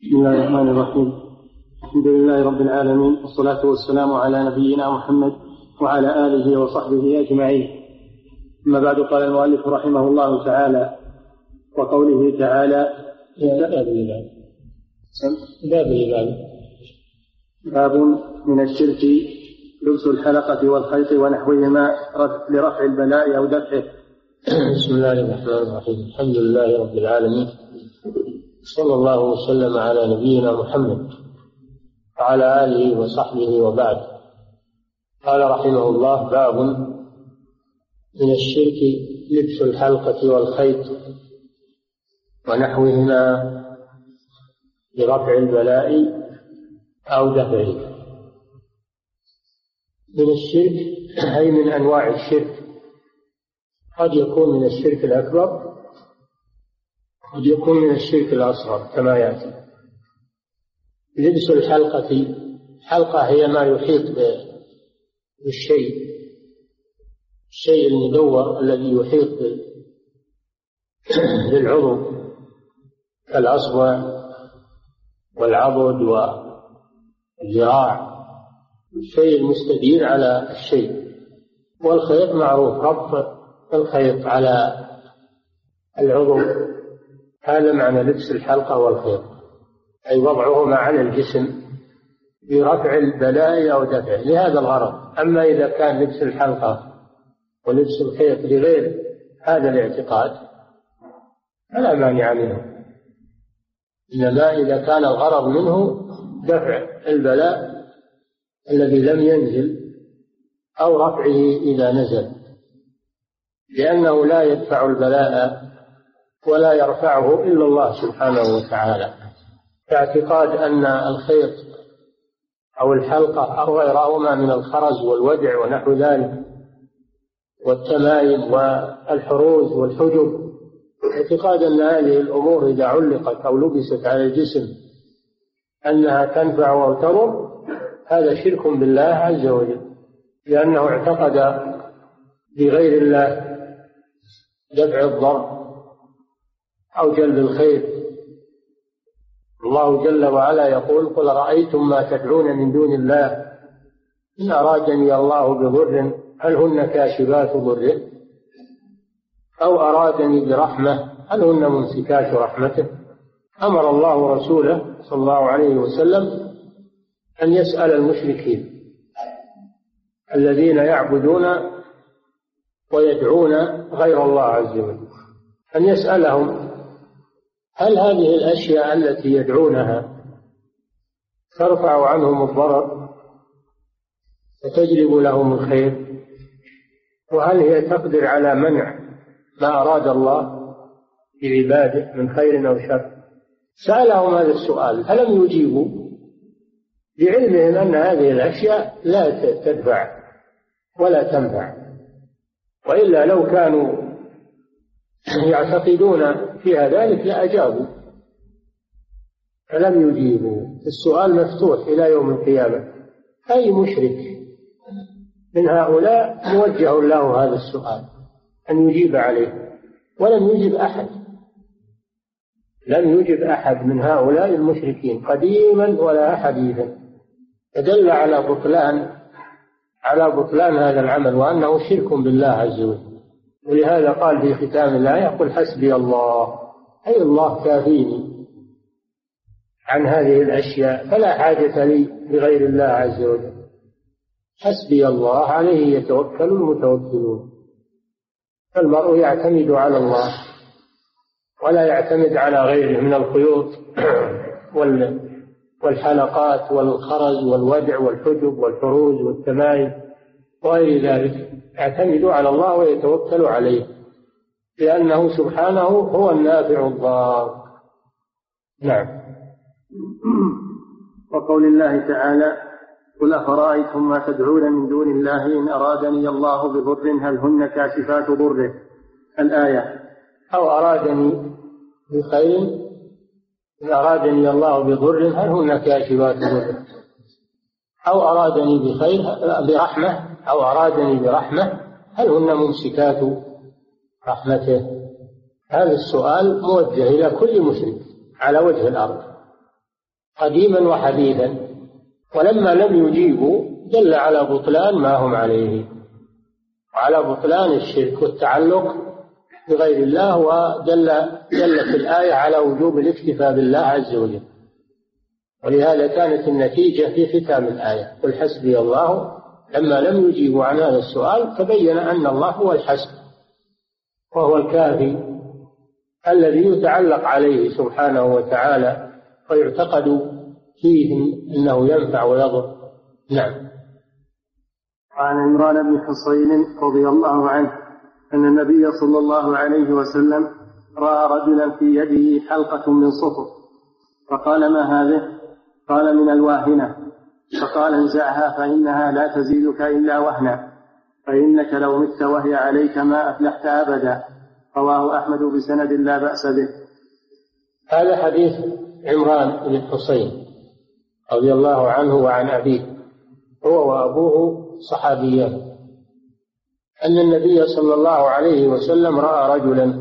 بسم الله الرحمن الرحيم. الحمد لله رب العالمين والصلاة والسلام على نبينا محمد وعلى آله وصحبه أجمعين. أما بعد قال المؤلف رحمه الله تعالى وقوله تعالى باب الإمام باب الإمام باب من الشرك لبس الحلقة والخيط ونحوهما لرفع البلاء أو دفعه. بسم الله الرحمن الرحيم. الحمد لله رب العالمين. صلى الله وسلم على نبينا محمد وعلى آله وصحبه وبعد. قال رحمه الله باب من الشرك لبس الحلقة والخيط ونحوهما لرفع البلاء أو دفعه من الشرك أي من أنواع الشرك قد يكون من الشرك الأكبر قد يكون من الشرك الأصغر كما يأتي. لبس الحلقة حلقة هي ما يحيط بالشيء الشيء المدور الذي يحيط بالعضو كالأصبع والعضد والذراع الشيء المستدير على الشيء. والخيط معروف ربط الخيط على العضو. هذا معنى لبس الحلقة والخيط. أي وضعهما على الجسم برفع البلاء أو دفعه. لهذا الغرض. أما إذا كان لبس الحلقة ولبس الخيط لغير هذا الاعتقاد فلا مانع منه. إنما إذا كان الغرض منه دفع البلاء الذي لم ينزل أو رفعه إذا نزل. لأنه لا يدفع البلاء ولا يرفعه إلا الله سبحانه وتعالى. اعتقاد أن الخيط أو الحلقة أو غيرهما من الخرز والودع ونحو ذلك والتمايم والحروز والحجب اعتقاد أن هذه الأمور إذا علقت أو لبست على الجسم أنها تنفع أو تضر هذا شرك بالله عز وجل لأنه اعتقد بغير الله دفع الضر. أو جلب الخير. الله جل وعلا يقول قل رأيتم ما تدعون من دون الله إن أرادني الله بضر هل هن كاشفات ضره؟ أو أرادني برحمة هل هن ممسكات رحمته؟ أمر الله رسوله صلى الله عليه وسلم أن يسأل المشركين الذين يعبدون ويدعون غير الله عز وجل أن يسألهم هل هذه الأشياء التي يدعونها ترفع عنهم الضرر؟ وتجلب لهم الخير؟ وهل هي تقدر على منع ما أراد الله بعباده من خير أو شر؟ سألهم هذا السؤال فلم يجيبوا؟ بعلمهم أن هذه الأشياء لا تدفع ولا تنفع وإلا لو كانوا يعتقدون فيها ذلك لأجابوا فلم يجيبوا. السؤال مفتوح إلى يوم القيامة. أي مشرك من هؤلاء موجه له هذا السؤال أن يجيب عليه؟ ولم يجب أحد. لم يجب أحد من هؤلاء المشركين قديما ولا حديثا. فدل على بطلان على بطلان هذا العمل وأنه شرك بالله عز وجل. ولهذا قال في ختام الآية قل حسبي الله أي الله كافيني عن هذه الأشياء فلا حاجة لي بغير الله عز وجل. حسبي الله عليه يتوكل المتوكلون. فالمرء يعتمد على الله ولا يعتمد على غيره من الخيوط والحلقات والخرز والودع والحجب والحروز والتمايم وغير ذلك. يعتمد على الله ويتوكل عليه لأنه سبحانه هو النافع الضار. نعم. وقول الله تعالى قل أفرأيتم ما تدعون من دون الله إن أرادني الله بضر هل هن كاشفات ضره؟ الآية أو أرادني بخير إن أرادني الله بضر هل هن كاشفات ضره؟ أو أرادني بخير برحمة أو أرادني برحمة هل هن ممسكات رحمته؟ هذا السؤال موجه إلى كل مسلم على وجه الأرض قديما وحديثا ولما لم يجيبوا دل على بطلان ما هم عليه وعلى بطلان الشرك والتعلق بغير الله ودل دلت الآية على وجوب الاكتفاء بالله عز وجل ولهذا كانت النتيجة في ختام الآية قل حسبي الله لما لم يجيبوا عن هذا السؤال تبين أن الله هو الحسب وهو الكافي الذي يتعلق عليه سبحانه وتعالى ويعتقد فيه إنه ينفع ويضر. نعم. عن عمران بن حصين رضي الله عنه أن النبي صلى الله عليه وسلم رأى رجلا في يده حلقة من صفر فقال ما هذه؟ قال من الواهنة. فقال انزعها فإنها لا تزيدك إلا وهنا فإنك لو مت وهي عليك ما أفلحت أبدا. رواه أحمد بسند لا بأس به. هذا حديث عمران بن حصين رضي الله عنه وعن أبيه هو وأبوه صحابيان. أن النبي صلى الله عليه وسلم رأى رجلا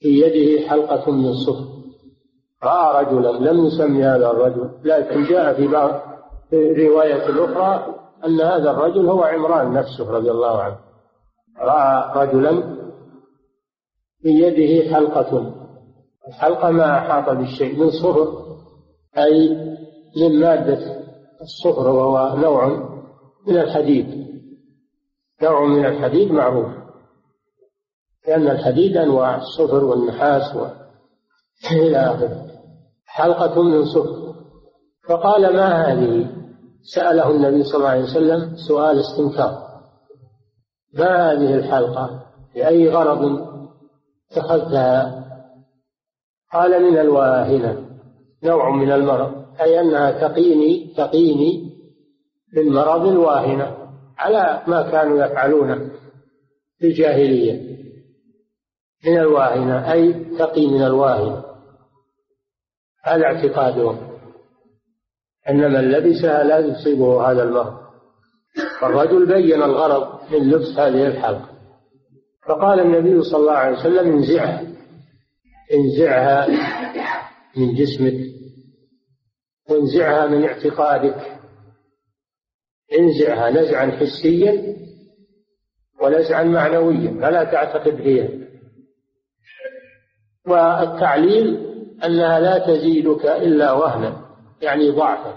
في يده حلقة من صفر. رأى رجلا لم يسمي هذا الرجل لكن جاء في بعض الرواية الأخرى أن هذا الرجل هو عمران نفسه رضي الله عنه. رأى رجلا في يده حلقة. الحلقة ما أحاط بالشيء من صفر أي من مادة الصفر وهو نوع من الحديد. نوع من الحديد معروف لأن الحديد أنواع الصفر والنحاس و... إلى آخره. حلقة من صفر فقال ما هذه؟ سأله النبي صلى الله عليه وسلم سؤال استنكار. ما هذه الحلقة؟ لأي غرض اتخذتها؟ قال من الواهنة. نوع من المرض. أي أنها تقيني تقيني بالمرض الواهنة. على ما كانوا يفعلونه في الجاهلية. من الواهنة. أي تقي من الواهنة. هذا اعتقادهم. أن من لبسها لا يصيبه هذا المرض فالرجل بين الغرض من لبس هذه الحلقة. فقال النبي صلى الله عليه وسلم انزعها. انزعها من جسمك. وانزعها من اعتقادك. انزعها نزعا حسيا ونزعا معنويا فلا تعتقد هي. والتعليل أنها لا تزيدك إلا وهنا يعني ضعفا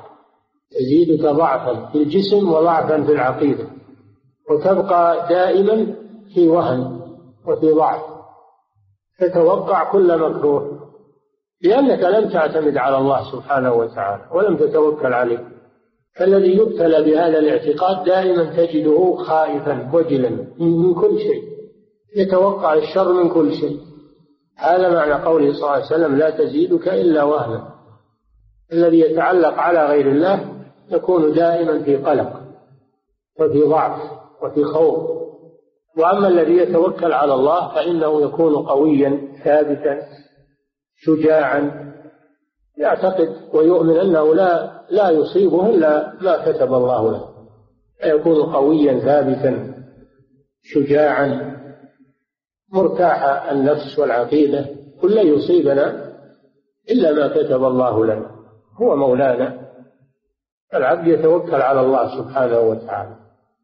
تزيدك ضعفا في الجسم وضعفا في العقيدة وتبقى دائما في وهن وفي ضعف تتوقع كل مكروه لأنك لم تعتمد على الله سبحانه وتعالى ولم تتوكل عليه. فالذي يبتلى بهذا الاعتقاد دائما تجده خائفا وجلا من كل شيء يتوقع الشر من كل شيء. هذا معنى قوله صلى الله عليه وسلم لا تزيدك إلا وهنا. الذي يتعلق على غير الله يكون دائما في قلق وفي ضعف وفي خوف. وأما الذي يتوكل على الله فإنه يكون قويا ثابتا شجاعا يعتقد ويؤمن أنه لا لا يصيبه إلا ما كتب الله له. فيكون قويا ثابتا شجاعا مرتاح النفس والعقيدة. كل يصيبنا إلا ما كتب الله لنا. هو مولانا العبد يتوكل على الله سبحانه وتعالى.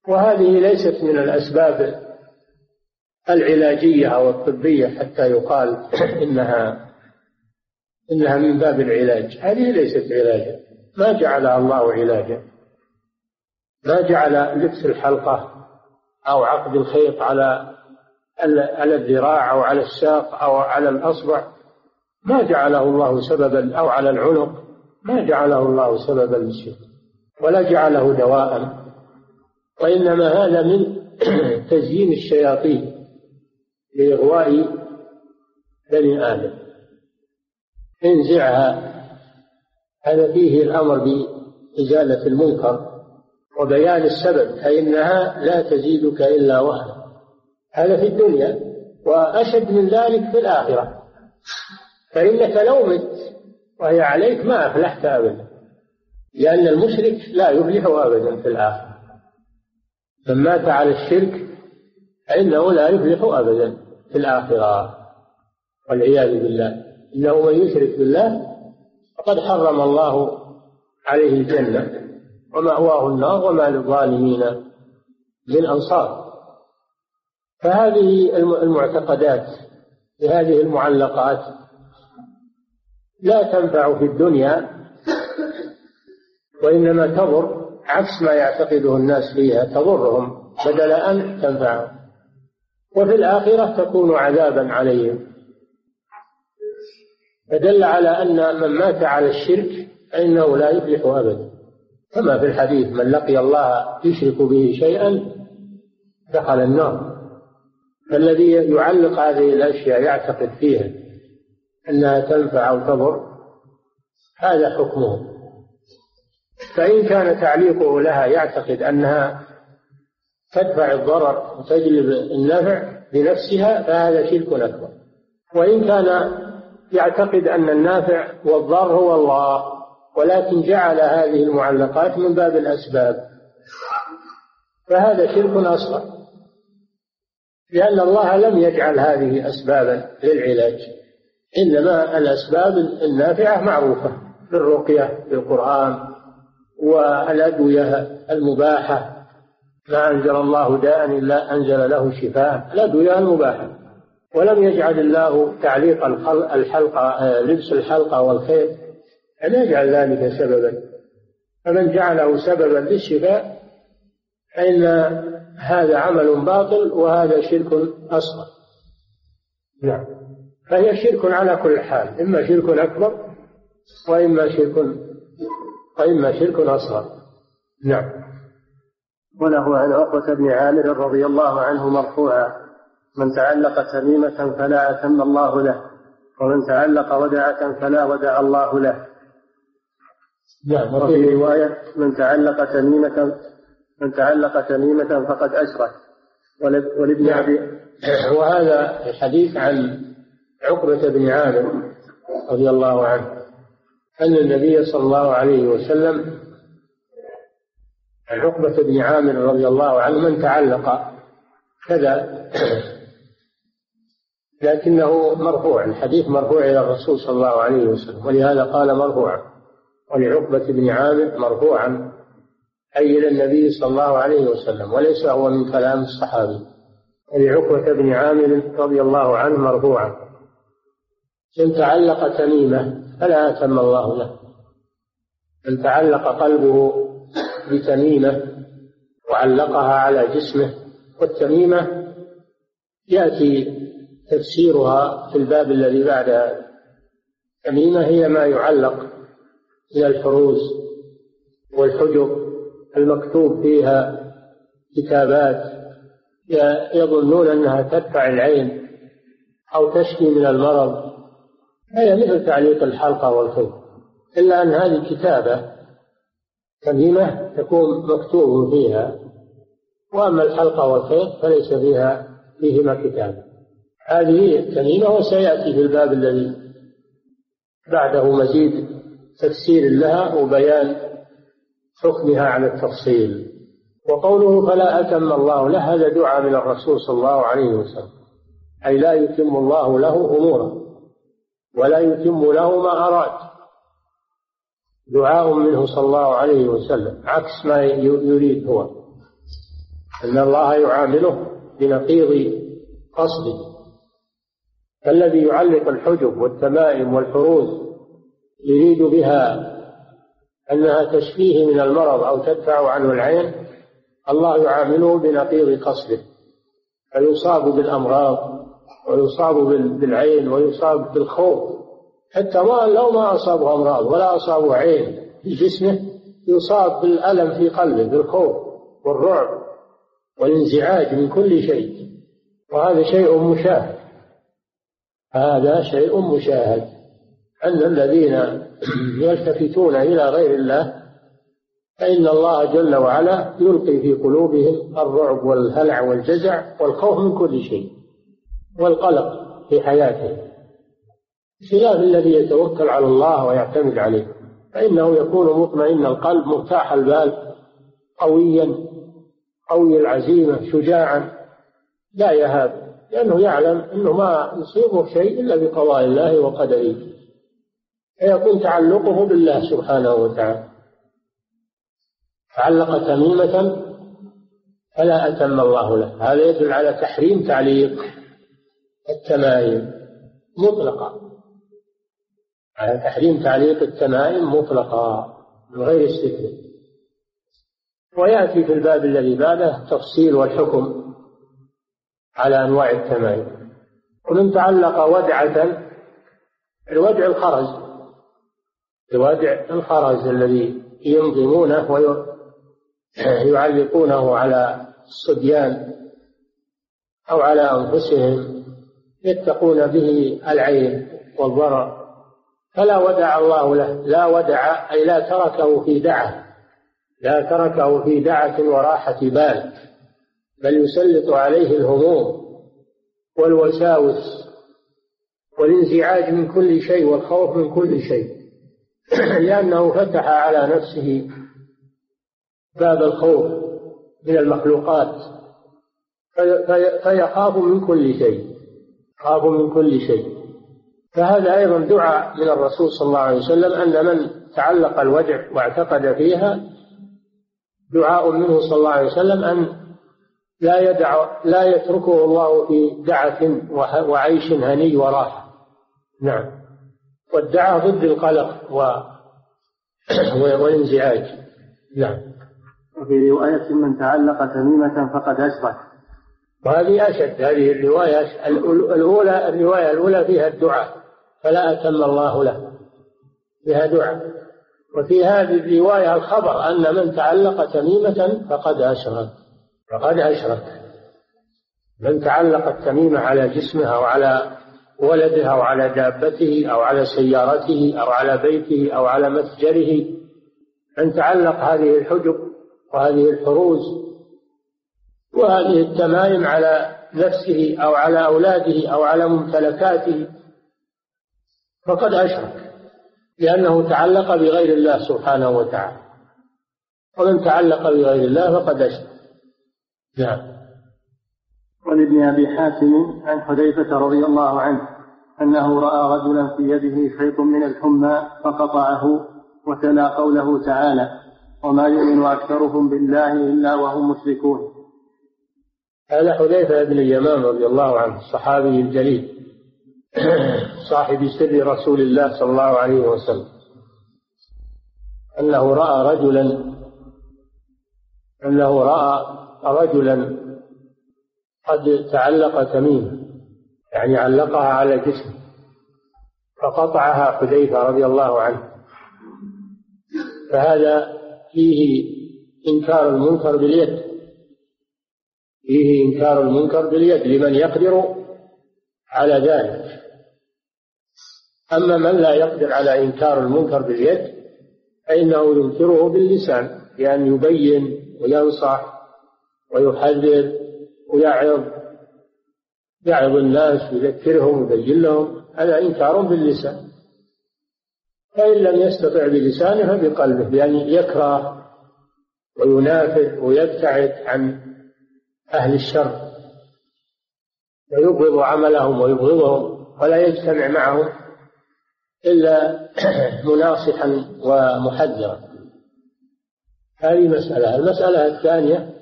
وهذه ليست من الأسباب العلاجية أو الطبية حتى يقال إنها إنها من باب العلاج. هذه ليست علاجا. ما جعلها الله علاجا. ما جعل لبس الحلقة أو عقد الخيط على على الذراع أو على الساق أو على الأصبع ما جعله الله سببا أو على العنق. ما جعله الله سببا للشرك ولا جعله دواء وإنما هذا من تزيين الشياطين لإغواء بني آدم. انزعها هذا فيه الأمر بإزالة المنكر وبيان السبب فإنها لا تزيدك إلا وهنا هذا في الدنيا وأشد من ذلك في الآخرة. فإنك لو مت وهي عليك ما أفلحت أبدا لأن المشرك لا يفلح أبدا في الآخرة. من مات على الشرك فإنه لا يفلح أبدا في الآخرة. والعياذ بالله. إنه من يشرك بالله وقد حرم الله عليه الجنة ومأواه النار وما للظالمين من أنصار. فهذه المعتقدات بهذه المعلقات لا تنفع في الدنيا وإنما تضر عكس ما يعتقده الناس فيها تضرهم بدل أن تنفعهم. وفي الآخرة تكون عذابا عليهم. فدل على أن من مات على الشرك فإنه لا يفلح أبدا. كما في الحديث من لقي الله يشرك به شيئا دخل النار. فالذي يعلق هذه الأشياء يعتقد فيها. أنها تنفع أو تضر هذا حكمه. فإن كان تعليقه لها يعتقد أنها تدفع الضرر وتجلب النفع بنفسها فهذا شرك أكبر. وإن كان يعتقد أن النافع والضار هو الله ولكن جعل هذه المعلقات من باب الأسباب فهذا شرك أصغر. لأن الله لم يجعل هذه أسبابا للعلاج. إنما الأسباب النافعة معروفة في الرقية في القرآن والأدوية المباحة. ما أنزل الله داء إلا أنزل له شفاء. الأدوية المباحة. ولم يجعل الله تعليق الحلقة لبس الحلقة والخيط لم يجعل ذلك سببا. فمن جعله سببا للشفاء فإن هذا عمل باطل وهذا شرك أصغر. نعم. فهي شرك على كل حال إما شرك أكبر وإما شرك وإما شرك أصغر. نعم. وله عن عقبة بن عامر رضي الله عنه مرفوعا من تعلق تميمة فلا أتم الله له ومن تعلق ودعة فلا ودع الله له. نعم وفي رواية من تعلق تميمة من تعلق تميمة فقد أشرك. ولابن نعم. أبي وهذا الحديث عن عقبة بن عامر رضي الله عنه أن النبي صلى الله عليه وسلم عن عقبة بن عامر رضي الله عنه من تعلق كذا لكنه مرفوع الحديث مرفوع إلى الرسول صلى الله عليه وسلم ولهذا قال مرفوعا ولعقبة بن عامر مرفوعا أي إلى النبي صلى الله عليه وسلم وليس هو من كلام الصحابي ولعقبة بن عامر رضي الله عنه مرفوعا. إن تعلق تميمة فلا أتم الله له. من تعلق قلبه بتميمة وعلقها على جسمه والتميمة يأتي تفسيرها في الباب الذي بعد. تميمة هي ما يعلق من الحروز والحجب المكتوب فيها كتابات يظنون أنها تدفع العين أو تشفي من المرض هي مثل تعليق الحلقة والخيط إلا أن هذه الكتابة تميمة تكون مكتوب فيها وأما الحلقة والخيط فليس فيها فيهما كتابة هذه التميمة وسيأتي في الباب الذي بعده مزيد تفسير لها وبيان حكمها على التفصيل. وقوله فلا أتم الله له هذا دعاء من الرسول صلى الله عليه وسلم أي لا يتم الله له أموره. ولا يتم له ما أراد دعاء منه صلى الله عليه وسلم. عكس ما يريد هو. أن الله يعامله بنقيض قصده. فالذي يعلق الحجب والتمائم والحروز يريد بها أنها تشفيه من المرض أو تدفع عنه العين الله يعامله بنقيض قصده. فيصاب بالأمراض ويصاب بالعين ويصاب بالخوف. حتى ما لو ما أصابه أمراض ولا أصابه عين في جسمه يصاب بالألم في قلبه بالخوف والرعب والانزعاج من كل شيء. وهذا شيء مشاهد. هذا شيء مشاهد. أن الذين يلتفتون إلى غير الله فإن الله جل وعلا يلقي في قلوبهم الرعب والهلع والجزع والخوف من كل شيء. والقلق في حياته. خلاف الذي يتوكل على الله ويعتمد عليه فإنه يكون مطمئن القلب مرتاح البال قويا قوي العزيمة شجاعا. لا يهاب لأنه يعلم أنه ما يصيبه شيء إلا بقضاء الله وقدره. فيكون تعلقه بالله سبحانه وتعالى. تعلق تميمة فلا أتم الله له. هذا يدل على تحريم تعليق. التمائم مطلقا على تحريم تعليق التمائم مطلقا من غير استثناء. ويأتي في الباب الذي بعده التفصيل والحكم على أنواع التمائم. ومن تعلق ودعة الودع الخرز. الودع الخرز الذي ينظمونه ويعلقونه على الصبيان أو على أنفسهم. يتقون به العين والضرر. فلا ودع الله له لا ودع أي لا تركه في دعة لا تركه في دعة وراحة بال بل يسلط عليه الهموم والوساوس والانزعاج من كل شيء والخوف من كل شيء. لأنه فتح على نفسه باب الخوف من المخلوقات فيخاف من كل شيء. يخاف من كل شيء. فهذا أيضا دعاء من الرسول صلى الله عليه وسلم أن من تعلق الوجع واعتقد فيها دعاء منه صلى الله عليه وسلم أن لا يدع لا يتركه الله في دعة وعيش هني وراحة نعم. والدعاء ضد القلق و... والانزعاج نعم. وفي رواية من تعلق تميمة فقد أشرك. وهذه أشد هذه الرواية الأولى الرواية الأولى فيها الدعاء فلا أتم الله له بها دعاء. وفي هذه الرواية الخبر أن من تعلق تميمة فقد أشرك فقد أشرك. من تعلق التميمة على جسمه أو على ولده أو على دابته أو على سيارته أو على بيته أو على متجره من تعلق هذه الحجب وهذه الحروز وهذه التمائم على نفسه أو على أولاده أو على ممتلكاته فقد أشرك لأنه تعلق بغير الله سبحانه وتعالى. ومن تعلق بغير الله فقد أشرك. نعم. ولابن أبي حاتم عن حذيفة رضي الله عنه أنه رأى رجلا في يده خيط من الحمى فقطعه وتلا قوله تعالى وما يؤمن أكثرهم بالله إلا وهم مشركون. هذا حذيفة بن اليمان رضي الله عنه الصحابي الجليل صاحب سر رسول الله صلى الله عليه وسلم أنه رأى رجلا أنه رأى رجلا قد تعلق تميمة يعني علقها على جسمه فقطعها حذيفة رضي الله عنه. فهذا فيه إنكار المنكر باليد. فيه إنكار المنكر باليد لمن يقدر على ذلك. أما من لا يقدر على إنكار المنكر باليد فإنه ينكره باللسان بأن يبين وينصح ويحذر ويعظ يعظ الناس ويذكرهم ويبين لهم هذا إنكار باللسان. فإن لم يستطع بلسانه فبقلبه بأن يكره وينافق ويبتعد عن أهل الشر. ويبغض عملهم ويبغضهم ولا يجتمع معهم إلا مناصحا ومحذرا. هذه مسألة. المسألة الثانية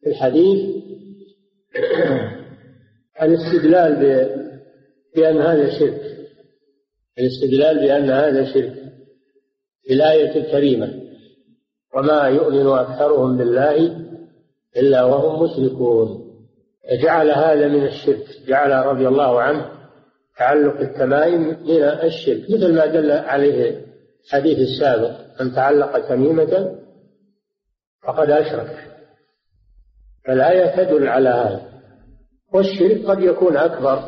في الحديث الاستدلال بأن هذا شرك. الاستدلال بأن هذا شرك في الآية الكريمة. وما يؤمن أكثرهم بالله إلا وهم مشركون جعل هذا من الشرك. جعل رضي الله عنه تعلق التمائم من الشرك مثل ما دل عليه الحديث السابق من تعلق تميمة فقد أشرك. فالآية تدل على هذا. والشرك قد يكون أكبر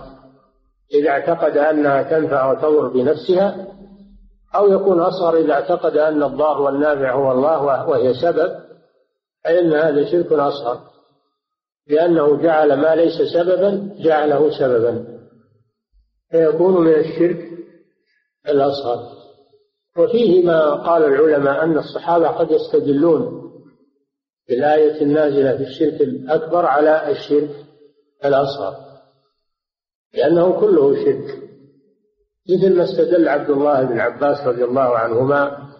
إذا اعتقد أنها تنفع وتضر بنفسها أو يكون أصغر إذا اعتقد أن الضار والنافع هو الله وهي سبب فإن هذا شرك أصغر. لأنه جعل ما ليس سببا جعله سببا. فيكون من الشرك الأصغر. وفيه ما قال العلماء أن الصحابة قد يستدلون بالآية النازلة في الشرك الأكبر على الشرك الأصغر. لأنه كله شرك. مثل ما استدل عبد الله بن عباس رضي الله عنهما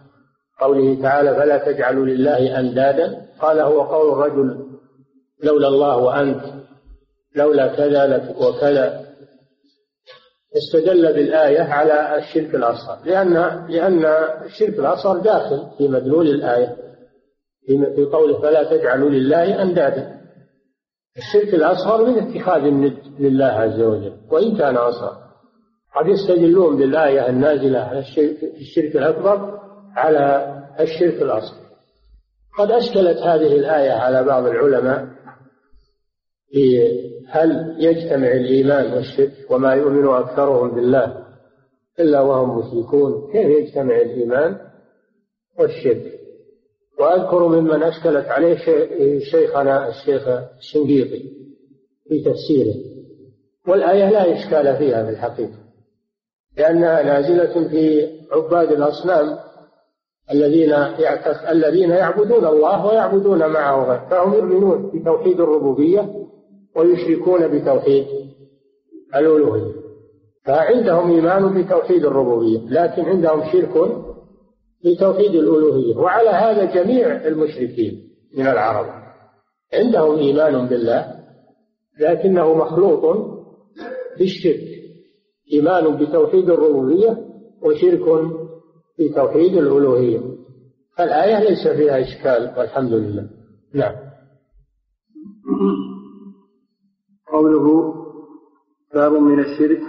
قوله تعالى فلا تجعلوا لله أندادا قال هو قول الرجل لولا الله وأنت لولا كذا وكذا. استدل بالآية على الشرك الأصغر لأن لأن الشرك الأصغر داخل في مدلول الآية في قوله فلا تجعلوا لله أندادا. الشرك الأصغر من اتخاذ الند لله عز وجل وإن كان أصغر. قد يستدلون بالآية النازلة على الشرك الأكبر على الشرك الأصغر. قد أشكلت هذه الآية على بعض العلماء في هل يجتمع الإيمان والشرك وما يؤمن أكثرهم بالله إلا وهم مشركون؟ كيف يجتمع الإيمان والشرك؟ وأذكر ممن أشكلت عليه شيخنا الشيخ الشنقيطي في تفسيره. والآية لا إشكال فيها في الحقيقة لأنها نازلة في عباد الأصنام الذين الذين يعبدون الله ويعبدون معه غيره. فهم يؤمنون بتوحيد الربوبية ويشركون بتوحيد الألوهية. فعندهم إيمان بتوحيد الربوبية لكن عندهم شرك بتوحيد الألوهية. وعلى هذا جميع المشركين من العرب. عندهم إيمان بالله لكنه مخلوط بالشرك. إيمان بتوحيد الربوبية وشرك بتوحيد الألوهية. فالآية ليس فيها إشكال والحمد لله. نعم. قوله باب من الشرك.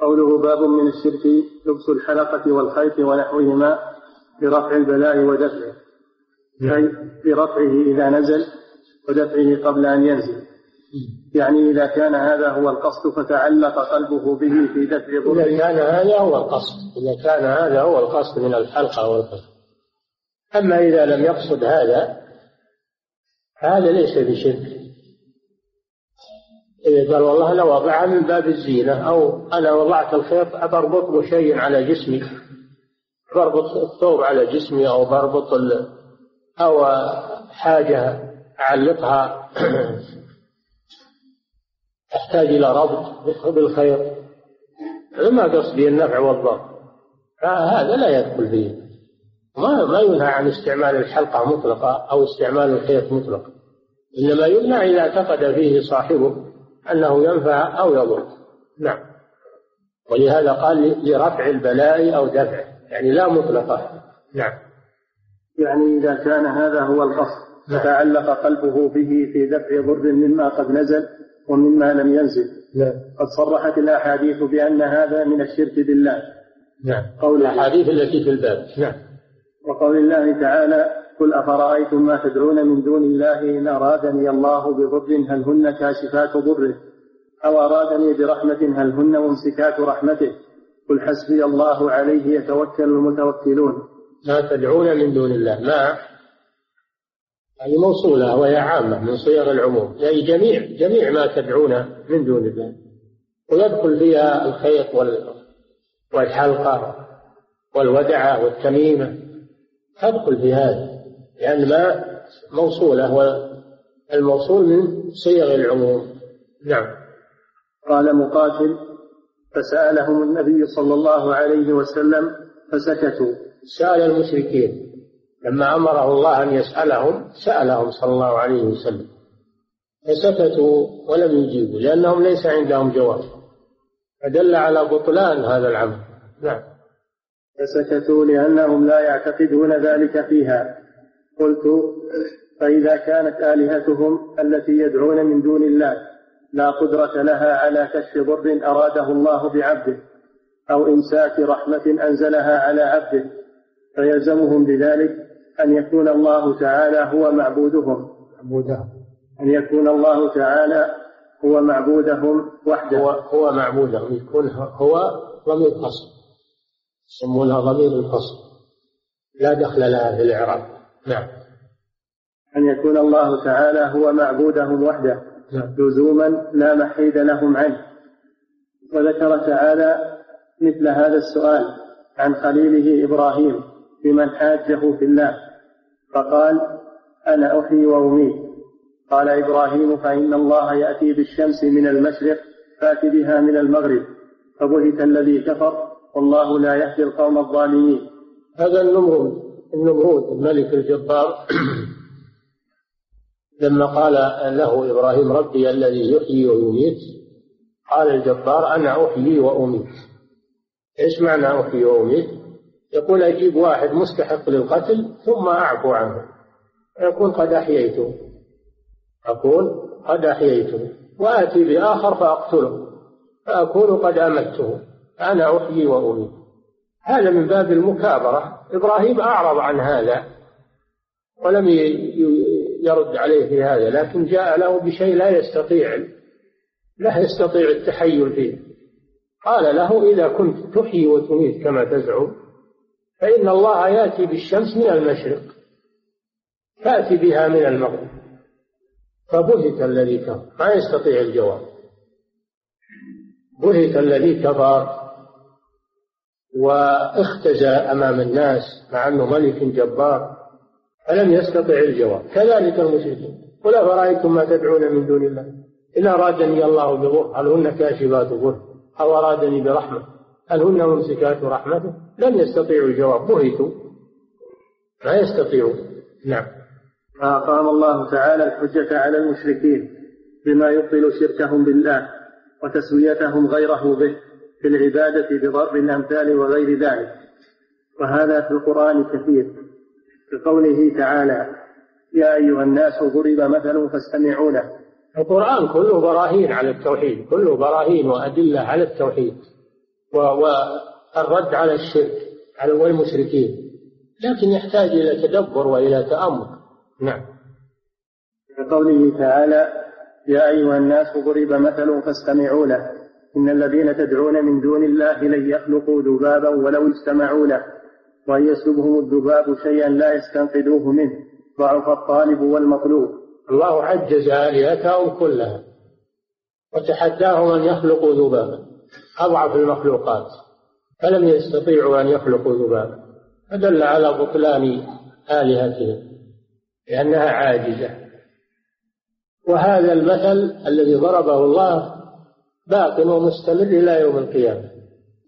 قوله باب من الشرك لبس الحلقة والخيط ونحوهما لرفع البلاء ودفعه. أي لرفعه إذا نزل ودفعه قبل أن ينزل. يعني إذا كان هذا هو القصد فتعلق قلبه به في دفع ضره إذا كان هذا هو القصد. إذا كان هذا هو القصد من الحلقة والخيط أما إذا لم يقصد هذا هذا ليس بشرك. إذا قال والله أنا وضعها من باب الزينة أو أنا وضعت الخيط بربط له شيء على جسمي؟ بربط الثوب على جسمي أو بربط أو حاجة أعلقها؟ تحتاج إلى ربط بالخيط ما قصدي النفع والضر. فهذا لا يدخل فيه. ما ما ينهى عن استعمال الحلقة مطلقة أو استعمال الخيط مطلقا إنما يمنع إذا اعتقد فيه صاحبه أنه ينفع أو يضر. نعم. ولهذا قال لرفع البلاء أو دفعه يعني لا مطلقة. نعم. يعني إذا كان هذا هو القصد. نعم. فتعلق قلبه به في دفع ضر مما قد نزل. ومما لم ينزل. نعم. قد صرحت الأحاديث بأن هذا من الشرك بالله. نعم. قول الأحاديث التي في الباب. نعم. وقول الله تعالى قل أفرأيتم ما تدعون من دون الله إن أرادني الله بضر هل هن كاشفات ضره؟ أو أرادني برحمة هل هن ممسكات رحمته؟ قل حسبي الله عليه يتوكل المتوكلون. ما تدعون من دون الله. ما هذه موصولة وهي عامة من صيغ العموم. يعني جميع جميع ما تدعون من دون الله. ويدخل فيها الخيط والحلقة والودعة والتميمة. تدخل في هذا لأن ما موصولة والموصول من صيغ العموم. نعم. قال مقاتل فسألهم النبي صلى الله عليه وسلم فسكتوا. سأل المشركين. لما أمره الله أن يسألهم سألهم صلى الله عليه وسلم. فسكتوا ولم يجيبوا لأنهم ليس عندهم جواب. فدل على بطلان هذا العمل. نعم. فسكتوا لأنهم لا يعتقدون ذلك فيها. قلت فإذا كانت آلهتهم التي يدعون من دون الله لا قدرة لها على كشف ضر أراده الله بعبده أو إمساك رحمة أنزلها على عبده فيلزمهم بذلك أن يكون الله تعالى هو معبودهم. معبودهم. أن يكون الله تعالى هو معبودهم وحده. هو, هو معبودهم. يكون هو ضمير فصل يسمونها ضمير الفصل لا دخل لها في الإعراب. نعم. أن يكون الله تعالى هو معبودهم وحده. نعم. لزوما لا محيد لهم عنه. وذكر تعالى مثل هذا السؤال عن خليله إبراهيم بمن حاجة في الله. فقال أنا أحيي وأميت. قال إبراهيم فإن الله يأتي بالشمس من المشرق فأت بها من المغرب. فبهت الذي كفر والله لا يهدي القوم الظالمين. هذا النمرود النمرود الملك الجبار. لما قال له إبراهيم ربي الذي يحيي ويميت قال الجبار أنا أحيي وأميت. إيش معنى أحيي وأميت؟ يقول أجيب واحد مستحق للقتل ثم أعفو عنه. يكون قد أحييته. أقول قد أحييته. وآتي بآخر فأقتله. فأكون قد أمته. أنا أحيي وأميت. هذا من باب المكابرة. إبراهيم أعرض عن هذا ولم يرد عليه في هذا لكن جاء له بشيء لا يستطيع لا يستطيع التحيل فيه. قال له إذا كنت تحيي وتميت كما تزعم فإن الله يأتي بالشمس من المشرق فأتي بها من المغرب. فبهت الذي كفر. ما يستطيع الجواب. بهت الذي كفر واختزى أمام الناس مع أنه ملك جبار فلم يستطع الجواب. كذلك المشركين. قل أفرأيتم ما تدعون من دون الله؟ إن أرادني الله بضر هل هن كاشفات ضر أو أرادني برحمة؟ هل هن ممسكات رحمته؟ لم يستطيعوا الجواب بهتوا. ما يستطيعون نعم. فأقام الله تعالى الحجة على المشركين بما يبطل شركهم بالله وتسويتهم غيره به في العبادة بضرب الأمثال وغير ذلك. وهذا في القرآن كثير. كقوله تعالى يا أيها الناس ضرب مثل فاستمعوا له. القرآن كله براهين على التوحيد كله براهين وأدلة على التوحيد. والرد على الشرك على والمشركين لكن يحتاج إلى تدبر وإلى تأمل. نعم. كقوله تعالى يا أيها الناس ضرب مثل فاستمعوا له. إن الذين تدعون من دون الله لن يخلقوا ذبابا ولو اجتمعوا له. وأن يسلبهم الذباب شيئا لا يستنقذوه منه. ضعف الطالب والمطلوب. الله عجز آلهتهم كلها. وتحداهم أن يخلقوا ذبابا. أضعف المخلوقات فلم يستطيعوا أن يخلقوا ذبابا فدل على بطلان آلهتهم لأنها عاجزة. وهذا المثل الذي ضربه الله باق ومستمر إلى يوم القيامة.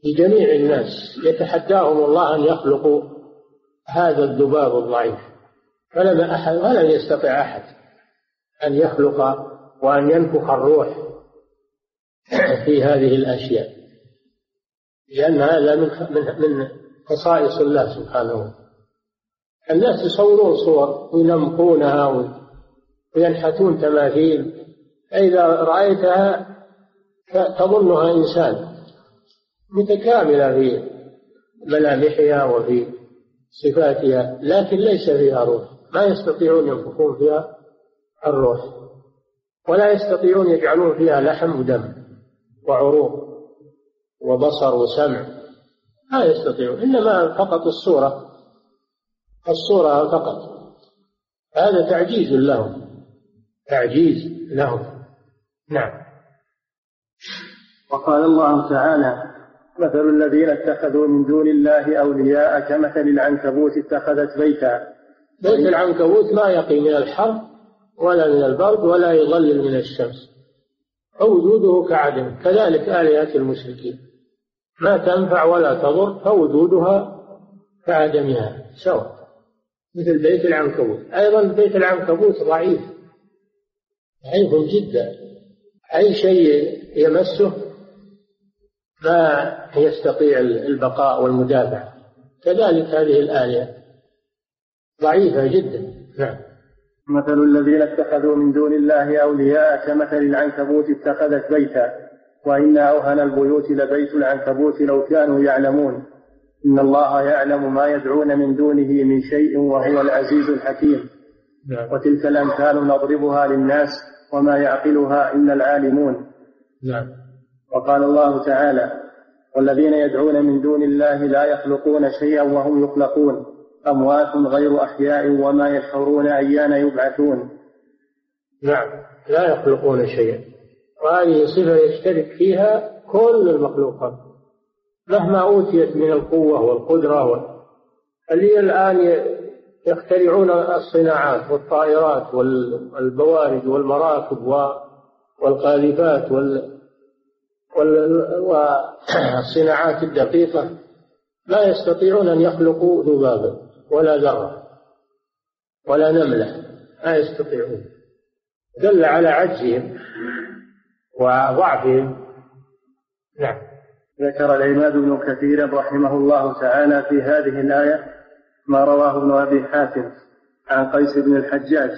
لجميع الناس يتحداهم الله أن يخلقوا هذا الذباب الضعيف. فلم أحد ولن يستطع أحد أن يخلق وأن ينفخ الروح. في هذه الأشياء لأن هذا من من من خصائص الله سبحانه. الناس يصورون صور وينمقونها وينحتون تماثيل. فإذا رأيتها تظنها إنسان متكاملة في ملامحها وفي صفاتها لكن ليس فيها روح. ما يستطيعون ينفخون فيها الروح ولا يستطيعون يجعلون فيها لحم ودم. وعروق وبصر وسمع. ما يستطيعون. إنما فقط الصورة. الصورة فقط. هذا تعجيز لهم. تعجيز لهم. نعم. وقال الله تعالى مثل الذين اتخذوا من دون الله أولياء كمثل العنكبوت اتخذت بيتا. بيت العنكبوت ما يقي من الحر ولا من البرد ولا يظلل من الشمس. فوجوده كعدم كذلك آلهة المشركين. ما تنفع ولا تضر فوجودها كعدمها سواء. مثل بيت العنكبوت. أيضا بيت العنكبوت ضعيف ضعيف جدا. أي شيء يمسه ما يستطيع البقاء والمدافع. كذلك هذه الآلهة ضعيفة جدا. نعم. مثل الذين اتخذوا من دون الله أولياء كمثل العنكبوت اتخذت بيتا وإن أوهن البيوت لبيت العنكبوت لو كانوا يعلمون. إن الله يعلم ما يدعون من دونه من شيء وهو العزيز الحكيم. نعم. وتلك الأمثال نضربها للناس وما يعقلها إلا العالمون. نعم. وقال الله تعالى والذين يدعون من دون الله لا يخلقون شيئا وهم يخلقون. أموات غير أحياء وما يشعرون أيان يبعثون. نعم لا يخلقون شيئا. وهذه صفة يشترك فيها كل المخلوقات. مهما أوتيت من القوة والقدرة اللي الآن يخترعون الصناعات والطائرات والبوارج والمراكب والقاذفات وال والصناعات الدقيقة لا يستطيعون أن يخلقوا ذبابا. ولا ذرة ولا نملة لا يستطيعون. دل على عجزهم وضعفهم. نعم. ذكر العماد بن كثير رحمه الله تعالى في هذه الآية ما رواه ابن أبي حاتم عن قيس بن الحجاج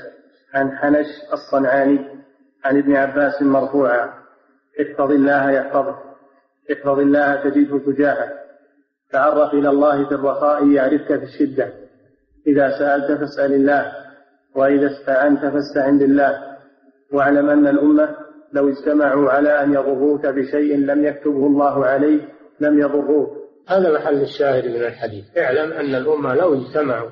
عن حنش الصنعاني عن ابن عباس مرفوعا. احفظ الله يحفظك احفظ الله تجده تجاهك. تعرف إلى الله في الرخاء يعرفك في الشدة. إذا سألت فاسأل الله وإذا استعنت فاستعن بالله. واعلم أن الأمة لو اجتمعوا على أن يضروك بشيء لم يكتبه الله عليك لم يضروك. هذا محل الشاهد من الحديث. اعلم أن الأمة لو اجتمعوا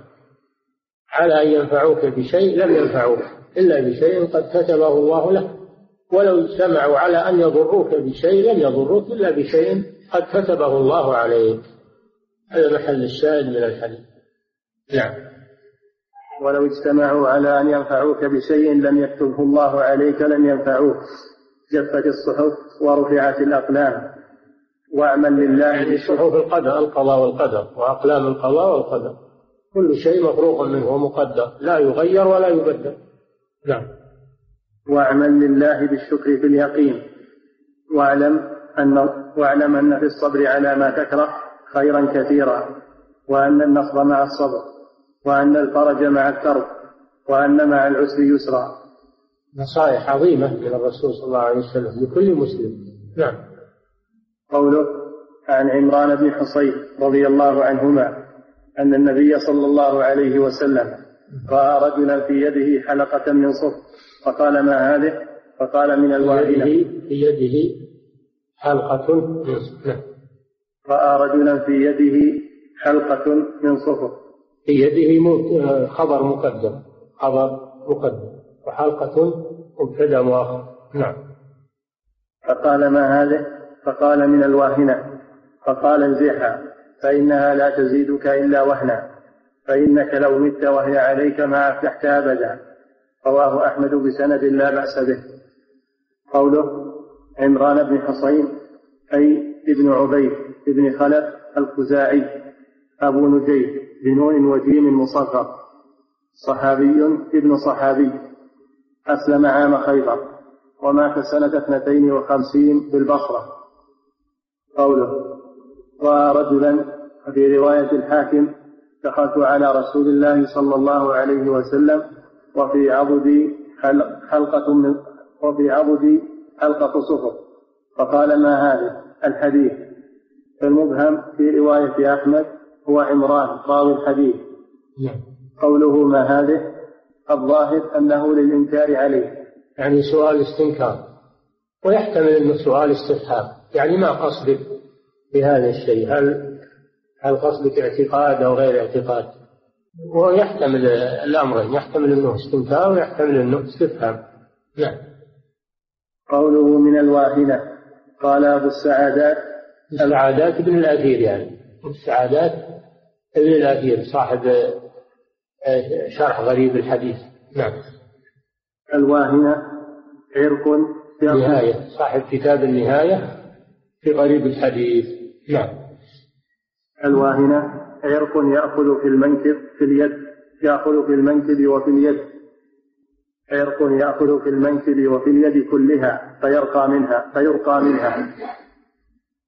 على أن ينفعوك بشيء لم ينفعوك إلا بشيء قد كتبه الله لك. ولو اجتمعوا على أن يضروك بشيء لم يضروك إلا بشيء قد كتبه الله عليك. هذا محل الشاهد من الحديث. نعم. ولو اجتمعوا على أن ينفعوك بشيء لم يكتبه الله عليك لم ينفعوك. جفت الصحف ورفعت الأقلام. واعمل لله يعني صحف القدر القضاء والقدر وأقلام القضاء والقدر. كل شيء مفروغ منه ومقدر لا يغير ولا يبدل. نعم. واعمل لله بالشكر في اليقين. واعلم أن واعلم أن في الصبر على ما تكره خيرا كثيرا وأن النصر مع الصبر. وأن الفرج مع الكرب وأن مع العسر يسرا. نصائح عظيمة من الرسول صلى الله عليه وسلم لكل مسلم. نعم. قوله عن عمران بن حصين رضي الله عنهما أن النبي صلى الله عليه وسلم رأى رجلا في يده حلقة من صف فقال ما هذه؟ فقال من الواهنة في يده حلقة من صف نعم. رأى رجلا في يده حلقة من صفر. في يده خبر مقدم. خبر مقدم. وحلقة مبتدأ مؤخر نعم. فقال ما هذه؟ فقال من الواهنة فقال انزعها فإنها لا تزيدك إلا وهنا. فإنك لو مت وهي عليك ما أفلحت أبدا. رواه أحمد بسند لا بأس به. قوله عمران بن حصين أي ابن عبيد بن خلف الخزاعي أبو نجيب. بنون وجيم مصغر. صحابي ابن صحابي. أسلم عام خيبر. ومات سنة اثنتين وخمسين بالبصرة. قوله رأى رجلا في رواية الحاكم دخلت على رسول الله صلى الله عليه وسلم وفي عضدي حلقة من وفي عضدي حلقة صفر. فقال ما هذه؟ الحديث. المبهم في رواية أحمد هو عمران راوي الحديث. نعم. قوله ما هذه؟ الظاهر أنه للإنكار عليه. يعني سؤال استنكار. ويحتمل أنه سؤال استفهام. يعني ما قصدك بهذا الشيء؟ هل هل قصدك اعتقاد أو غير اعتقاد؟ ويحتمل الأمرين. يحتمل أنه استنكار ويحتمل أنه استفهام. نعم. قوله من الواهنة قال أبو السعادات. السعادات ابن الأثير يعني. السعادات ابن الأثير صاحب آه، شرح غريب الحديث. نعم. الواهنة عرق نهاية. صاحب كتاب النهاية في غريب الحديث. نعم. الواهنة عرق يأخذ في المنكب في اليد يأخذ في المنكب وفي اليد. عرق يأخذ في المنكب وفي اليد كلها فيرقى منها فيرقى منها.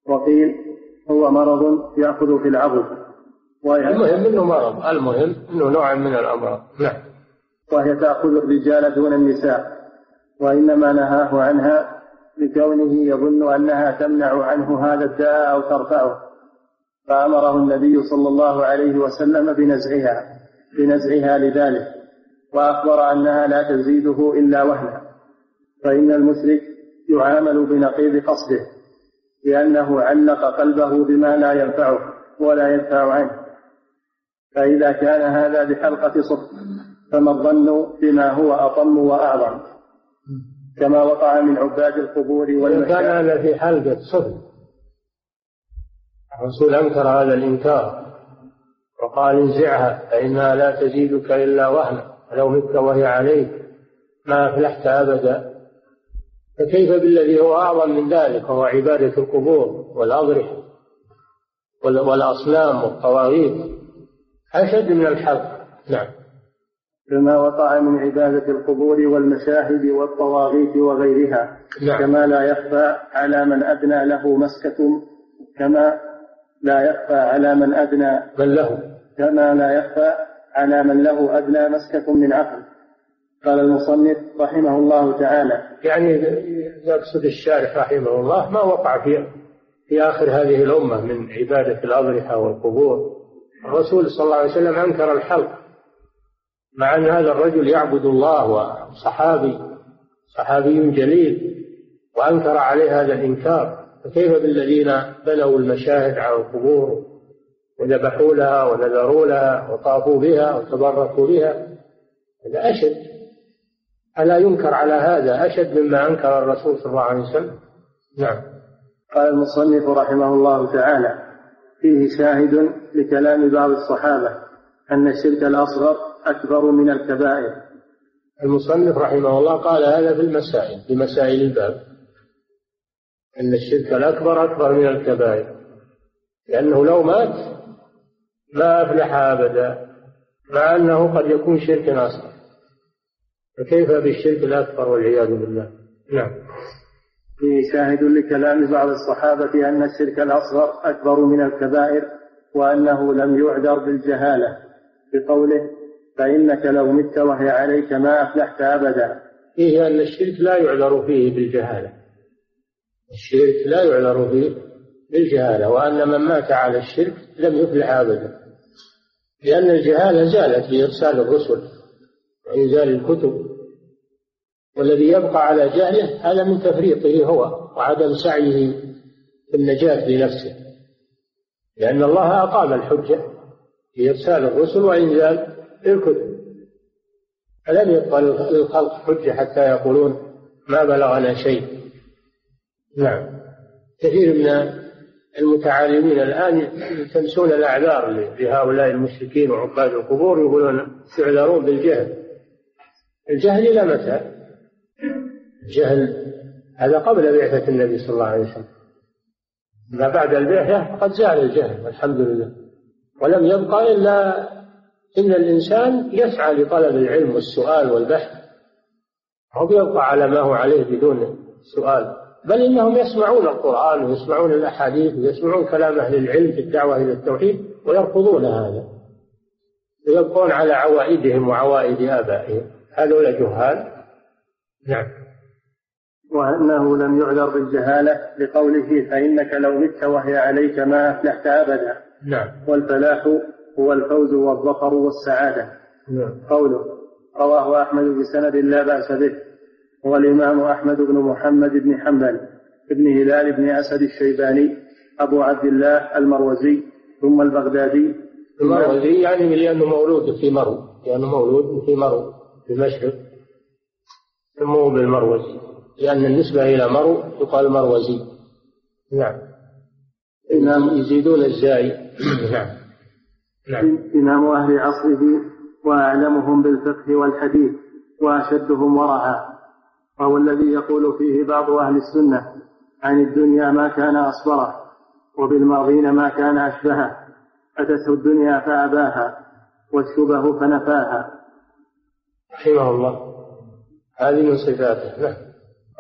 وقيل هو مرض يأخذ في العضد المهم إنه مرض. المهم إنه نوع من الأمراض. نعم. وهي تأخذ الرجال دون النساء. وإنما نهاه عنها لكونه يظن أنها تمنع عنه هذا الداء أو ترفعه. فأمره النبي صلى الله عليه وسلم بنزعها بنزعها لذلك. وأخبر أنها لا تزيده إلا وهنا. فإن المشرك يعامل بنقيض قصده. لأنه علق قلبه بما لا ينفعه ولا يدفع عنه. فإذا كان هذا بحلقة صف فما الظن بما هو أطم وأعظم. كما وقع من عباد القبور والمشاعر. كان هذا في حلقة صف الرسول أنكر هذا الإنكار وقال انزعها فإنها لا تزيدك إلا وهنا لو مت وهي عليك. ما أفلحت أبدا. فكيف بالذي هو أعظم من ذلك؟ وهو عبادة القبور والأضرحة والأصنام والطواغيت. أشد من الحق. نعم. كما وقع من عبادة القبور والمشاهد والطواغيت وغيرها. نعم. كما لا يخفى على من أدنى له مسكة. كما لا يخفى على من أدنى من له. كما لا يخفى على من له أدنى مسكة من عقل. قال المصنف رحمه الله تعالى يعني يقصد الشارح رحمه الله ما وقع في في آخر هذه الأمة من عبادة الأضرحة والقبور. الرسول صلى الله عليه وسلم أنكر الحلق مع أن هذا الرجل يعبد الله وصحابي صحابي جليل وأنكر عليه هذا الإنكار. فكيف بالذين بنوا المشاهد على القبور وذبحوا لها ونذروا لها وطافوا بها وتبركوا بها؟ هذا أشد. ألا ينكر على هذا أشد مما أنكر الرسول صلى الله عليه وسلم؟ نعم. قال المصنف رحمه الله تعالى فيه شاهد لكلام بعض الصحابة أن الشرك الأصغر أكبر من الكبائر. المصنف رحمه الله قال هذا في المسائل في مسائل الباب. أن الشرك الأكبر أكبر من الكبائر. لأنه لو مات ما أفلح أبدا مع أنه قد يكون شركا أصغر. فكيف بالشرك الأكبر والعياذ بالله؟ نعم. فيه شاهد لكلام بعض الصحابة أن الشرك الأصغر أكبر من الكبائر وأنه لم يعذر بالجهالة. بقوله فإنك لو مت وهي عليك ما أفلحت أبدا. فيه أن الشرك لا يعذر فيه بالجهالة. الشرك لا يعذر فيه بالجهالة وأن من مات على الشرك لم يفلح أبدا. لأن الجهالة زالت بإرسال الرسل. وإنزال الكتب والذي يبقى على جهله هذا من تفريطه هو وعدم سعيه في النجاة لنفسه. لأن الله أقام الحجة في إرسال الرسل وإنزال الكتب. فلم يبقى للخلق حجة حتى يقولون ما بلغنا شيء؟ نعم. كثير من المتعالمين الآن يلتمسون الأعذار لهؤلاء المشركين وعباد القبور يقولون يعذرون بالجهل. الجهل إلى متى؟ الجهل هذا قبل بعثة النبي صلى الله عليه وسلم. ما بعد البعثة قد زال الجهل والحمد لله. ولم يبقى إلا إن الإنسان يسعى لطلب العلم والسؤال والبحث. هو يبقى على ما هو عليه بدون سؤال. بل إنهم يسمعون القرآن ويسمعون الأحاديث ويسمعون كلام أهل العلم في الدعوة إلى التوحيد ويرفضون هذا. ويبقون على عوائدهم وعوائد آبائهم. هذول جهال؟ نعم. وأنه لم يعذر بالجهالة لقوله فإنك لو مت وهي عليك ما أفلحت أبدا. نعم. والفلاح هو الفوز والظفر والسعادة. نعم. قوله رواه أحمد بسند لا بأس به. هو الإمام أحمد بن محمد بن حنبل بن هلال بن أسد الشيباني أبو عبد الله المروزي ثم البغدادي. المروزي يعني لأنه مولود في مرو. لأنه مولود في مرو. في المشرق سموه بالمروزي لأن النسبة إلى مرو يقال مروزي. نعم. إمام يزيدون الزاي. نعم. نعم. إمام أهل عصره وأعلمهم بالفقه والحديث وأشدهم ورعا وهو الذي يقول فيه بعض أهل السنة عن الدنيا ما كان أصبره وبالماضين ما كان أشبهه. أتته الدنيا فأباها والشبه فنفاها. رحمه الله. هذه من صفاته. نعم.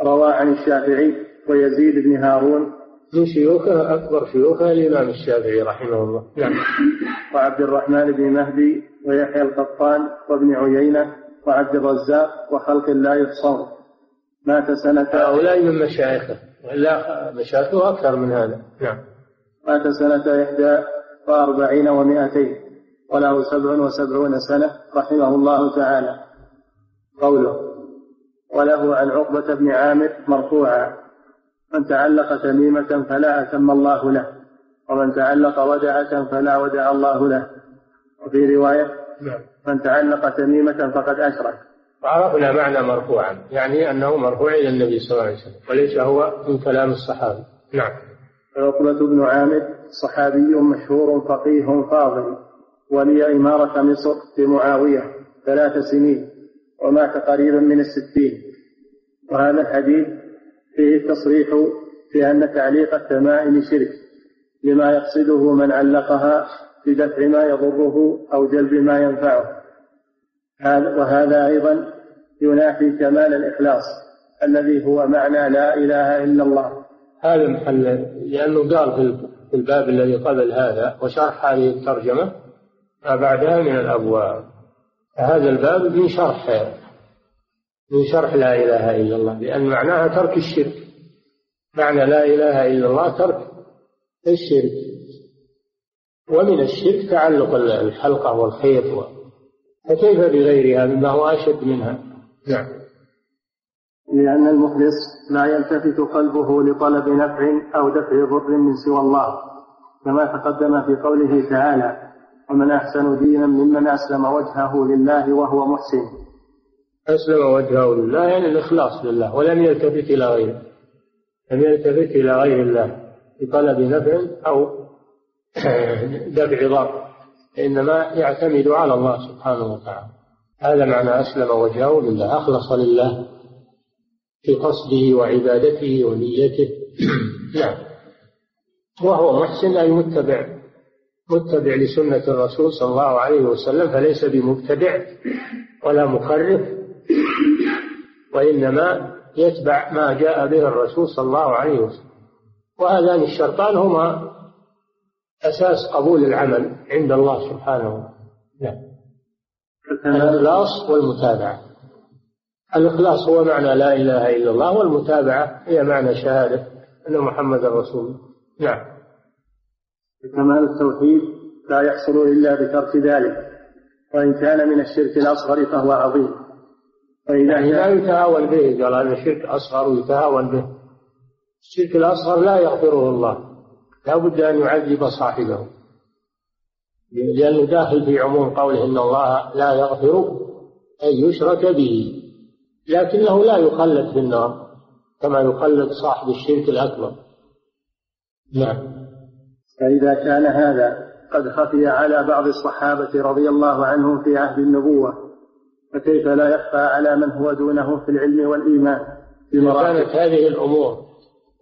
روى عن الشافعي ويزيد بن هارون. من شيوخه أكبر شيوخه الإمام الشافعي رحمه الله. نعم. وعبد الرحمن بن مهدي ويحيى القطان وابن عيينة وعبد الرزاق وخلق لا يحصون. مات سنة هؤلاء من مشايخه. وإلا مشايخه أكثر من هذا. نعم. مات سنة إحدى وأربعين ومائتين وله سبع وسبعون سنة رحمه الله تعالى. قوله وله عن عقبة بن عامر مرفوعا من تعلق تميمة فلا أتم الله له ومن تعلق ودعة فلا ودع الله له. وفي رواية نعم. من تعلق تميمة فقد أشرك. وعرفنا معنى مرفوعا يعني أنه مرفوع إلى النبي صلى الله عليه وسلم وليس هو من كلام الصحابي. نعم. عقبة بن عامر صحابي مشهور فقيه فاضل ولي إمارة مصر لمعاوية ثلاث سنين. ومات قريبا من الستين. وهذا الحديث فيه التصريح في أن تعليق التمائم شرك لما يقصده من علقها بدفع ما يضره أو جلب ما ينفعه. وهذا أيضا ينافي كمال الإخلاص الذي هو معنى لا إله إلا الله. هذا محل لأنه قال في الباب الذي قبل هذا وشرح هذه الترجمة ما بعدها من الأبواب. هذا الباب من شرح من شرح لا إله إلا الله لأن معناها ترك الشرك. معنى لا إله إلا الله ترك الشرك. ومن الشرك تعلق الحلقة والخيط فكيف بغيرها مما هو أشد منها؟ نعم. لأن المخلص لا يلتفت قلبه لطلب نفع أو دفع ضر من سوى الله كما تقدم في قوله تعالى ومن أحسن دينا ممن أسلم وجهه لله وهو محسن. أسلم وجهه لله يعني الإخلاص لله ولم يلتفت إلى غيره. لم يلتفت إلى غير الله بطلب نفع أو دفع ضر إنما يعتمد على الله سبحانه وتعالى. هذا معنى أسلم وجهه لله أخلص لله في قصده وعبادته ونيته. نعم. وهو محسن أي متبع. متبع لسنة الرسول صلى الله عليه وسلم فليس بمبتدع ولا مخرف وإنما يتبع ما جاء به الرسول صلى الله عليه وسلم. وهذان الشرطان هما أساس قبول العمل عند الله سبحانه وتعالى. نعم. الإخلاص والمتابعة. الإخلاص هو معنى لا إله إلا الله والمتابعة هي معنى شهادة أن محمد رسول نعم. كمال التوحيد لا يحصل إلا بترك ذلك وإن كان من الشرك الأصغر فهو عظيم. فإذا يعني لا يتهاون به قال هذا شرك أصغر ويتهاون به. الشرك الأصغر لا يغفره الله. لا بد أن يعذب صاحبه. لأنه داخل في عموم قوله إن الله لا يغفر أن يشرك به. لكنه لا يخلد في النار كما يخلد صاحب الشرك الأكبر. نعم. فإذا كان هذا قد خفي على بعض الصحابة رضي الله عنهم في عهد النبوة فكيف لا يخفى على من هو دونه في العلم والإيمان؟ كانت هذه الأمور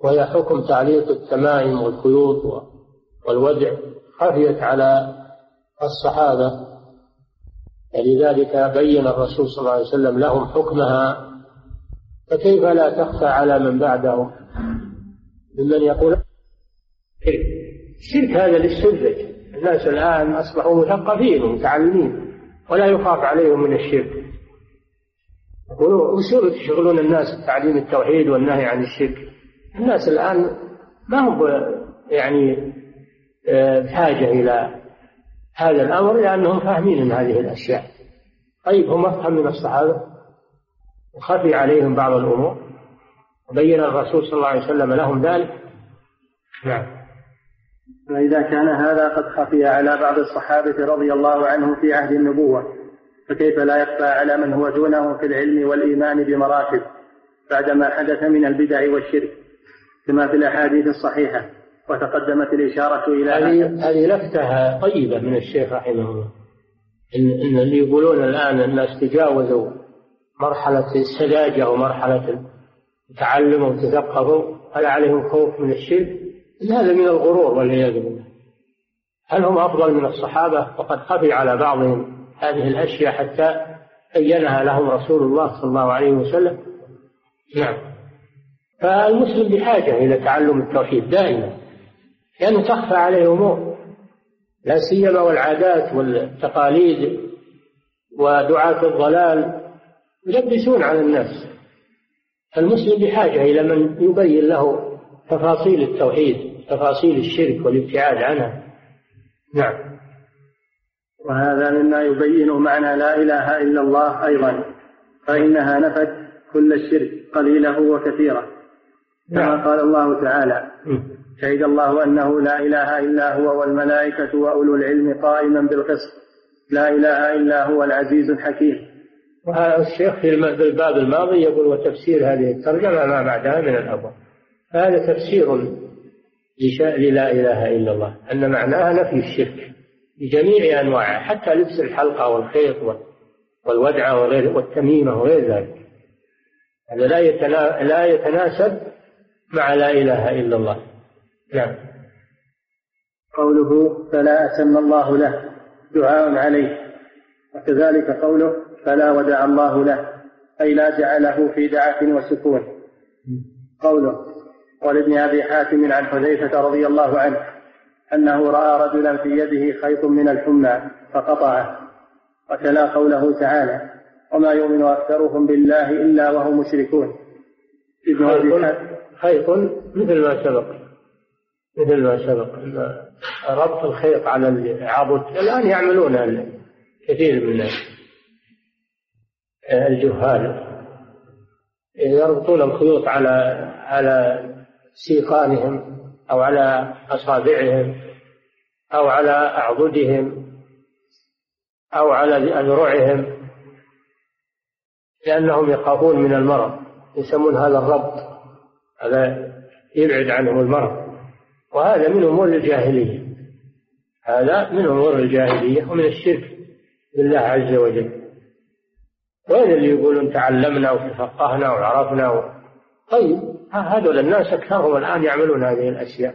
وهي حكم تعليق التمائم والخيوط والودع خفيت على الصحابة فلذلك بين الرسول صلى الله عليه وسلم لهم حكمها فكيف لا تخفى على من بعده ممن يقول الشرك هذا للسذج الناس الآن أصبحوا مثقفين ومتعلمين ولا يخاف عليهم من الشرك. وشو تشغلون الناس بتعليم التوحيد والنهي عن الشرك؟ الناس الآن ما هم يعني آه، بحاجة إلى هذا الأمر لأنهم فاهمين من هذه الأشياء. طيب هم أفهم من الصحابة؟ وخفي عليهم بعض الأمور. وبين الرسول صلى الله عليه وسلم لهم ذلك. نعم. فإذا كان هذا قد خفي على بعض الصحابة رضي الله عنهم في عهد النبوة فكيف لا يخفى على من هو دونه في العلم والإيمان بمراتب بعدما حدث من البدع والشرك كما في الأحاديث الصحيحة وتقدمت الإشارة إلى هذه هذه لفتة طيبة من الشيخ رحمه الله إن, إن اللي يقولون الآن الناس تجاوزوا مرحلة السذاجة ومرحلة التعلم وتثقفوا هل عليهم خوف من الشرك؟ هذا من الغرور والعياذ بالله. هل هم أفضل من الصحابة؟ وقد خفي على بعضهم هذه الأشياء حتى بينها لهم رسول الله صلى الله عليه وسلم. نعم. فالمسلم بحاجة إلى تعلم التوحيد دائما لأنه تخفى عليه أمور لا سيما والعادات والتقاليد ودعاة الضلال يلبسون على الناس. المسلم بحاجة إلى من يبين له تفاصيل التوحيد تفاصيل الشرك والابتعاد عنها نعم. وهذا مما يبين معنى لا إله إلا الله أيضا فإنها نفت كل الشرك قليله وكثيره كما نعم. قال الله تعالى شهد الله أنه لا إله إلا هو والملائكة وأولو العلم قائما بالقسط. لا إله إلا هو العزيز الحكيم. وهذا الشيخ في الباب الماضي يقول وتفسير هذه الترجمة ما بعدها من الأبواب. هذا تفسير للا إله إلا الله أن معناها نفي الشرك بجميع أنواعه حتى لبس الحلقة والخيط والودعة والتميمة وغير ذلك. هذا لا لا يتناسب مع لا إله إلا الله. نعم. قوله فلا أتم الله له دعاء عليه وكذلك قوله فلا ودع الله له أي لا جعله في دعة وسكون. قوله ولابن أبي حاتم عن حذيفة رضي الله عنه أنه رأى رجلا في يده خيط من الحمى فقطعه وتلا قوله تعالى وما يؤمن أكثرهم بالله إلا وهم مشركون. ابن خيط مثل ما سبق مثل ما سبق ربط الخيط على العضد الآن يعملون كثير من الجهال. يربطون الخيوط على على سيقانهم أو على أصابعهم أو على أعضدهم أو على أذرعهم لأنهم يخافون من المرض. يسمون هذا الربط هذا يبعد عنهم المرض. وهذا من أمور الجاهلية هذا من أمور الجاهلية ومن الشرك بالله عز وجل. وين اللي يقولون تعلمنا وتفقهنا وعرفنا و... طيب هذول الناس أكثرهم الآن يعملون هذه الأشياء.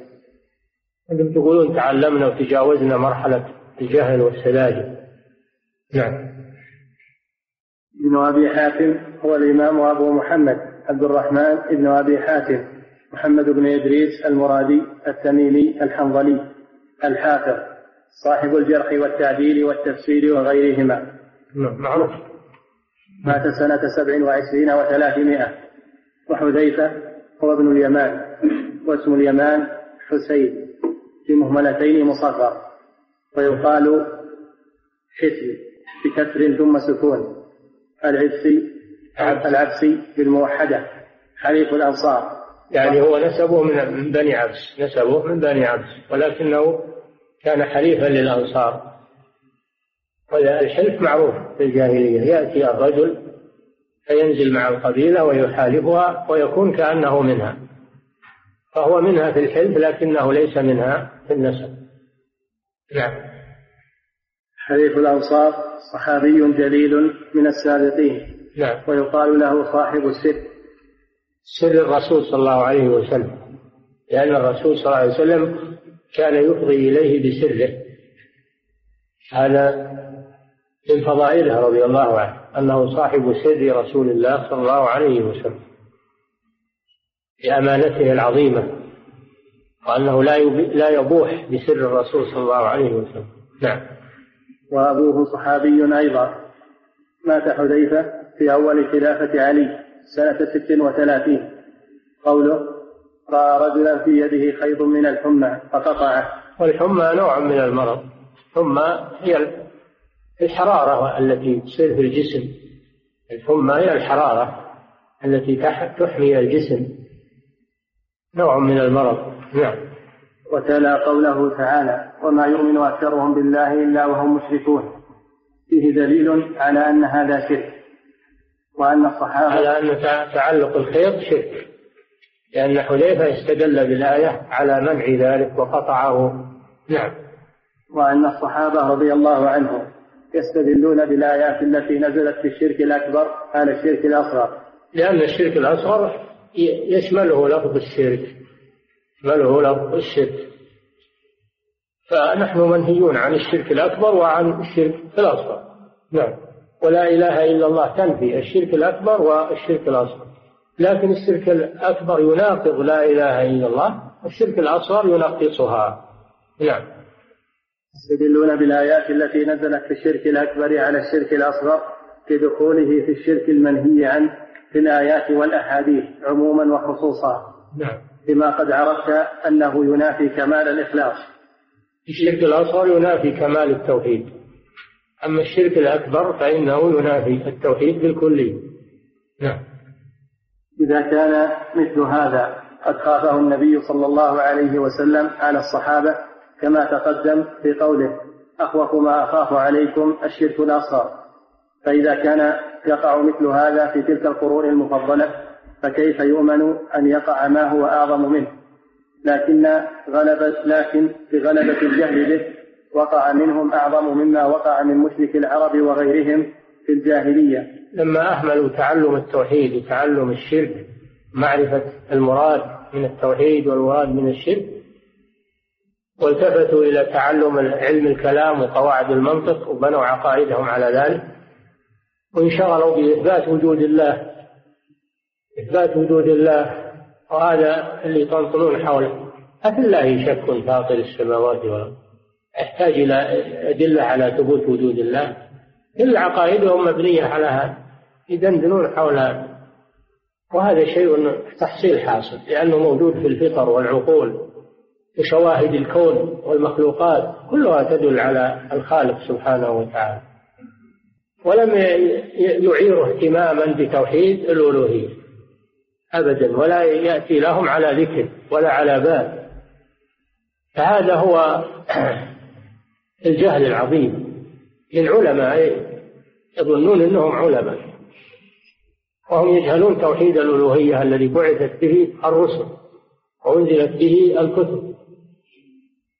أنتم تقولون تعلمنا وتجاوزنا مرحلة الجهل والسذاجة. نعم. ابن أبي حاتم هو الإمام أبو محمد عبد الرحمن ابن أبي حاتم محمد بن إدريس المرادي التميمي الحنظلي الحافظ صاحب الجرح والتعديل والتفسير وغيرهما. نعم، معروف. مات سنة سبع وعشرين وثلاثمائة. وحذيفة هو ابن اليمان واسم اليمان حسين في مهملتين مصغر ويقال حسن بكسر ثم سكون العبسي العبسي بالموحدة حليف الأنصار. يعني هو نسبه من بني عبس نسبه من بني عبس ولكنه كان حليفا للأنصار. والحلف معروف في الجاهلية يأتي الرجل فينزل مع القبيلة ويحالفها ويكون كأنه منها. فهو منها في الحلف لكنه ليس منها في النسب. نعم. حليف الأنصار صحابي جليل من السابقين. نعم. ويقال له صاحب السر. سر الرسول صلى الله عليه وسلم. لأن الرسول صلى الله عليه وسلم كان يفضي إليه بسره. هذا من فضائله رضي الله عنه. أنه صاحب سر رسول الله صلى الله عليه وسلم لأمانته العظيمة وأنه لا لا يبوح بسر الرسول صلى الله عليه وسلم. نعم. وأبوه صحابي أيضا. مات حذيفة في أول خلافة علي سنة ست وثلاثين. قوله رأى رجلا في يده خيط من الحمى فقطعه. والحمى نوع من المرض. الحمى هي الحرارة التي تصير في الجسم الحمى هي الحرارة التي تحمي الجسم نوع من المرض. نعم. وتلا قوله تعالى وما يؤمن أكثرهم بالله إلا وهم مشركون فيه دليل على أن هذا شرك وأن الصحابة على أن تعلق الخيط شرك لأن حذيفة استدل بالآية على منع ذلك وقطعه. نعم. وأن الصحابة رضي الله عنهم يستدلون بالآيات التي نزلت في الشرك الأكبر على الشرك الأصغر. لأن الشرك الأصغر يشمله لفظ الشرك يشمله لفظ الشرك. فنحن منهيون عن الشرك الأكبر وعن الشرك الأصغر. نعم. ولا إله إلا الله تنفي الشرك الأكبر والشرك الأصغر. لكن الشرك الأكبر يناقض لا إله إلا الله والشرك الأصغر ينقصها نعم. يستدلون بالآيات التي نزلت في الشرك الأكبر على الشرك الأصغر دخوله في الشرك المنهي عنه في الآيات والأحاديث عموما وخصوصا. نعم. بما قد عرفت أنه ينافي كمال الإخلاص. الشرك الأصغر ينافي كمال التوحيد. أما الشرك الأكبر فإنه ينافي التوحيد بالكلي نعم. إذا كان مثل هذا قد خافه النبي صلى الله عليه وسلم على الصحابة كما تقدم في قوله أخوف ما أخاف عليكم الشرك الأصغر. فإذا كان يقع مثل هذا في تلك القرون المفضلة فكيف يؤمن أن يقع ما هو أعظم منه؟ لكن غلبة لكن بغلبة الجهل به وقع منهم أعظم مما وقع من مشرك العرب وغيرهم في الجاهلية. لما أهملوا تعلم التوحيد وتعلم الشرك معرفة المراد من التوحيد والمراد من الشرك والتفتوا إلى تعلم علم الكلام وقواعد المنطق وبنوا عقائدهم على ذلك. وانشغلوا بإثبات وجود الله إثبات وجود الله وهذا اللي تنطلون حوله. أفي الله شك فاطر السماوات والأرض؟ يحتاج إلى أدلة على ثبوت وجود الله. كل عقائدهم مبنية على هذا. يدندنون حول هذا. وهذا شيء تحصيل حاصل لأنه موجود في الفطر والعقول. وشواهد الكون والمخلوقات كلها تدل على الخالق سبحانه وتعالى. ولم يعيروا اهتماما بتوحيد الألوهية أبدا ولا يأتي لهم على ذكر ولا على بال فهذا هو الجهل العظيم. للعلماء يظنون إنهم علماء وهم يجهلون توحيد الألوهية الذي بعثت به الرسل وأنزلت به الكتب.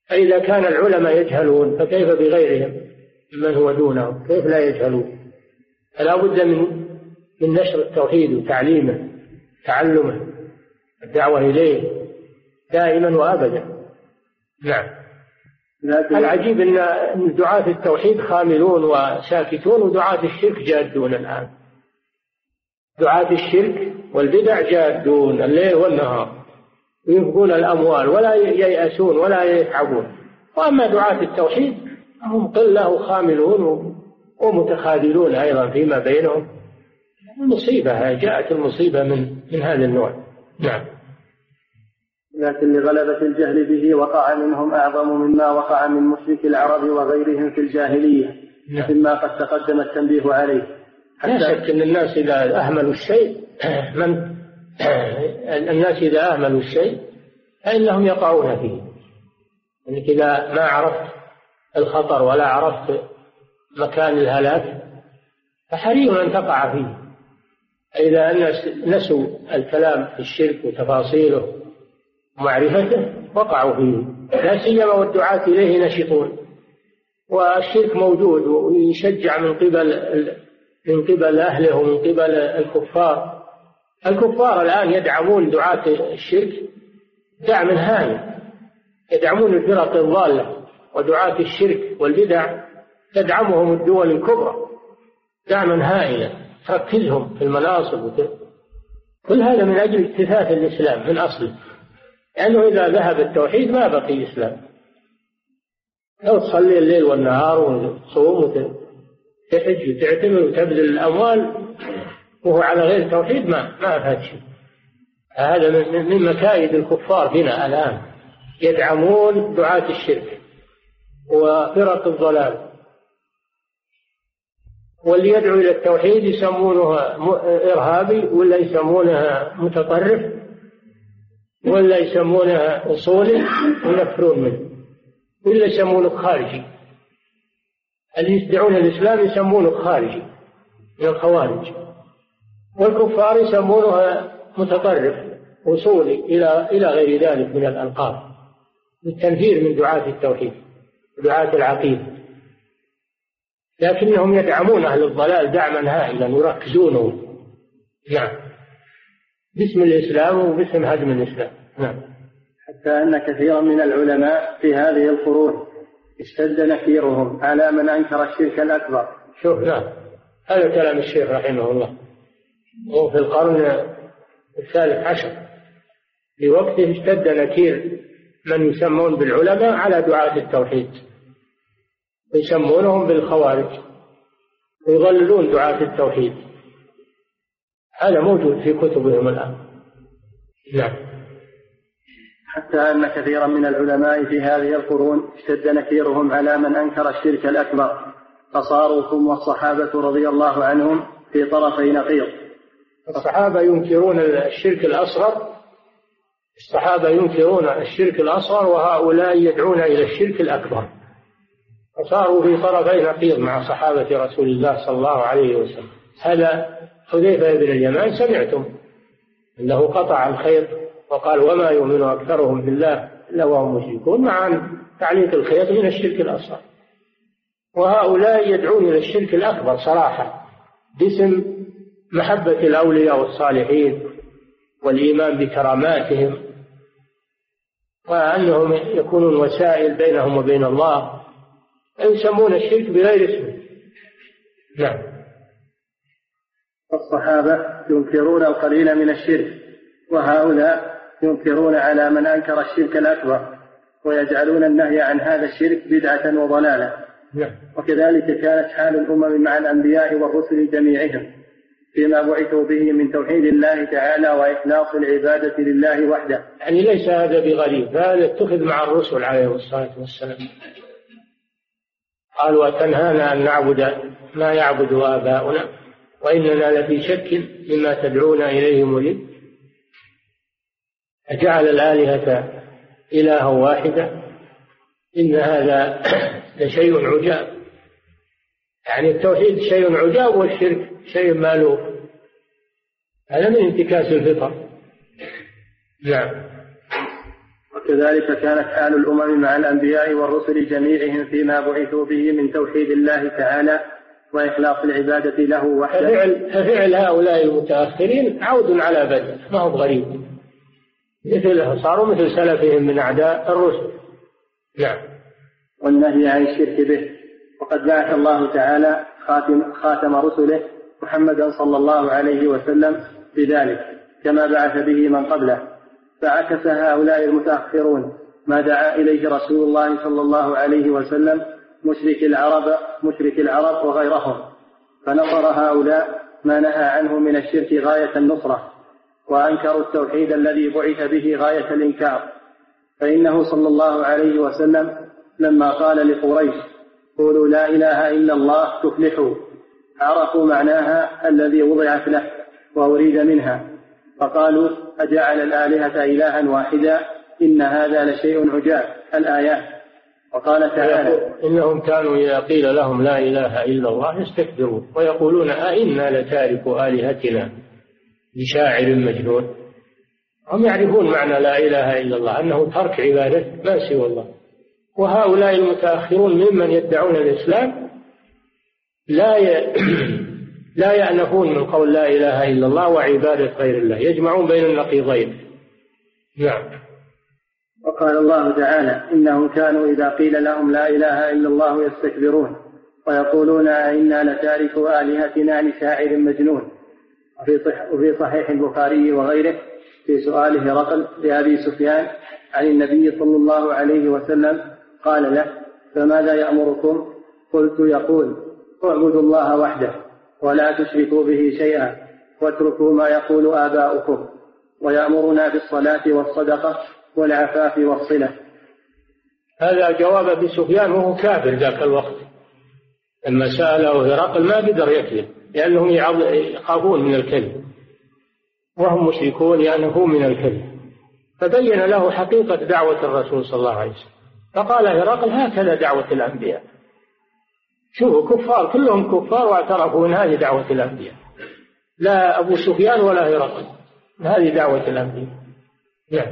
فاذا كان العلماء يجهلون فكيف بغيرهم من هو دونهم كيف لا يجهلون؟ فلا بد من من نشر التوحيد وتعليمه تعلمه الدعوة إليه دائما وابدا. نعم. العجيب إن دعاة التوحيد خاملون وساكتون ودعاة الشرك جادون الآن. دعاة الشرك والبدع جادون الليل والنهار. ينفقون الأموال ولا ييأسون ولا يتعبون. وأما دعاة التوحيد هم قلة وخاملون ومتخاذلون أيضا فيما بينهم. المصيبة جاءت المصيبة من من هذا النوع. نعم. لكن لغلبة الجهل به وقع منهم أعظم مما وقع من مشرك العرب وغيرهم في الجاهلية نعم. مما قد تقدم التنبيه عليه لا شك أن الناس إذا أهملوا الشيء من الناس إذا أهملوا الشيء فإنهم يقعون فيه. أنك إذا ما عرفت الخطر ولا عرفت مكان الهلاك فحري أن تقع فيه. إذا الناس نسوا الكلام في الشرك وتفاصيله معرفته وقعوا فيه. لا سيما والدعاة إليه نشطون. والشرك موجود ويشجع من قبل من قبل أهله ومن قبل الكفار. الكفار الآن يدعمون دعاة الشرك دعم هائل يدعمون الفرق الضالة ودعاة الشرك والبدع. تدعمهم الدول الكبرى دعما هائلا. تركزهم في المناصب كل هذا من أجل اكتفاف الإسلام من أصله. لأنه إذا ذهب التوحيد ما بقي إسلام. لو تصلي الليل والنهار وتصوم وتحج وتعتمر وتبذل الأموال وهو على غير التوحيد ما ما فات شيء. هذا من مكايد الكفار بنا الآن. يدعمون دعاة الشرك وفرق الضلال. واللي يدعو إلى التوحيد يسمونه إرهابي ولا يسمونه متطرف ولا يسمونها أصولي ويكفرون منه. ولا يسمونه خارجي. اللي يدعون الإسلام يسمونه خارجي من الخوارج. والكفار يسمونها متطرف وصولي إلى إلى غير ذلك من الألقاب للتنفير من دعاة التوحيد ودعاة العقيدة. لكنهم يدعمون أهل الضلال دعما هائلا يركزونه نعم. باسم الإسلام وباسم هدم الإسلام. نعم. حتى أن كثيرا من العلماء في هذه القرون اشتد نكيرهم على من أنكر الشرك الأكبر. شوف نعم. هذا كلام الشيخ رحمه الله. وهو في القرن الثالث عشر. في وقته اشتد نكير من يسمون بالعلماء على دعاة التوحيد. يسمونهم بالخوارج. ويضللون دعاة التوحيد. هذا موجود في كتبهم الآن. نعم. حتى أن كثيرا من العلماء في هذه القرون اشتد نكيرهم على من أنكر الشرك الأكبر. فصاروا هم والصحابة رضي الله عنهم في طرفي نقيض. الصحابة ينكرون الشرك الأصغر الصحابة ينكرون الشرك الأصغر وهؤلاء يدعون إلى الشرك الأكبر. فصاروا في طرفي نقيض مع صحابة رسول الله صلى الله عليه وسلم. هذا حذيفة بن اليمان سمعتم أنه قطع الخير وقال وما يؤمن أكثرهم بالله إلا وهم مشركون مع تعليق الخير من الشرك الأصغر. وهؤلاء يدعون إلى الشرك الأكبر صراحة باسم محبة الأولياء والصالحين والإيمان بكراماتهم وأنهم يكونون وسائل بينهم وبين الله يسمون الشرك بغير اسمه نعم. الصحابة ينكرون القليل من الشرك وهؤلاء ينكرون على من أنكر الشرك الأكبر ويجعلون النهي عن هذا الشرك بدعة وضلالة. نعم. وكذلك كانت حال الأمم مع الأنبياء والرسل جميعهم. فيما بعثوا به من توحيد الله تعالى وإخلاص العبادة لله وحده. يعني ليس هذا بغريب هذا اتخذ مع الرسل عليه الصلاة والسلام. قال وتنهانا أن نعبد ما يعبد آباؤنا وإننا لفي شك مما تدعونا إليه مريب أجعل الآلهة إلها واحدا إن هذا لشيء عجاب. يعني التوحيد شيء عجاب والشرك شيء مألوف. هذا من انتكاس الفطر. نعم. وكذلك كانت حال الأمم مع الأنبياء والرسل جميعهم فيما بعثوا به من توحيد الله تعالى وإخلاص العبادة له وحده. ففعل, ففعل هؤلاء المتأخرين عود على بدء ما هو غريب. مثل صاروا مثل سلفهم من أعداء الرسل. نعم. والنهي عن الشرك به. وقد بعث الله تعالى خاتم, خاتم رسله محمدا صلى الله عليه وسلم بذلك كما بعث به من قبله. فعكس هؤلاء المتأخرون ما دعا إليه رسول الله صلى الله عليه وسلم مشرك العرب مشرك العرب وغيرهم. فنصر هؤلاء ما نهى عنه من الشرك غاية النصرة وأنكروا التوحيد الذي بعث به غاية الإنكار. فإنه صلى الله عليه وسلم لما قال لقريش قولوا لا إله إلا الله تفلحوا. عرفوا معناها الذي وضعت له وأريد منها. فقالوا أجعل الآلهة إلها واحدا؟ إن هذا لشيء عجاب. الآيات وقال تعالى إنهم كانوا إذا قيل لهم لا إله إلا الله يستكبرون. ويقولون أئنا لتارك آلهتنا لشاعر مجنون؟ هم يعرفون معنى لا إله إلا الله أنه ترك عبادة ما سوى الله. وهؤلاء المتأخرون ممن يدعون الإسلام لا ي... لا يأنفون من قول لا إله إلا الله وعبادة غير الله يجمعون بين النقيضين. نعم. وقال الله تعالى إنهم كانوا إذا قيل لهم لا إله إلا الله يستكبرون ويقولون أئنا لتاركوا آلهتنا لشاعر مجنون. وفي, صح وفي صحيح البخاري وغيره في سؤاله رقل لأبي سفيان عن النبي صلى الله عليه وسلم قال له فماذا يأمركم؟ قلت يقول اعبدوا الله وحده ولا تشركوا به شيئا واتركوا ما يقول آباؤكم ويأمرنا بالصلاة والصدقة والعفاف والصلة. هذا جواب أبي سفيان وهو كافر ذاك الوقت. لما سأله هرقل ما قدر يكذب لأنهم يخافون من الكذب. وهم مشركون يأنفون من الكذب. فبين له حقيقة دعوة الرسول صلى الله عليه وسلم. فقال هرقل هكذا دعوة الأنبياء. شوفوا كفار كلهم كفار واعترفوا ان هذه دعوة الأنبياء. لا أبو سفيان ولا هرقل هذه دعوة الأنبياء. نعم.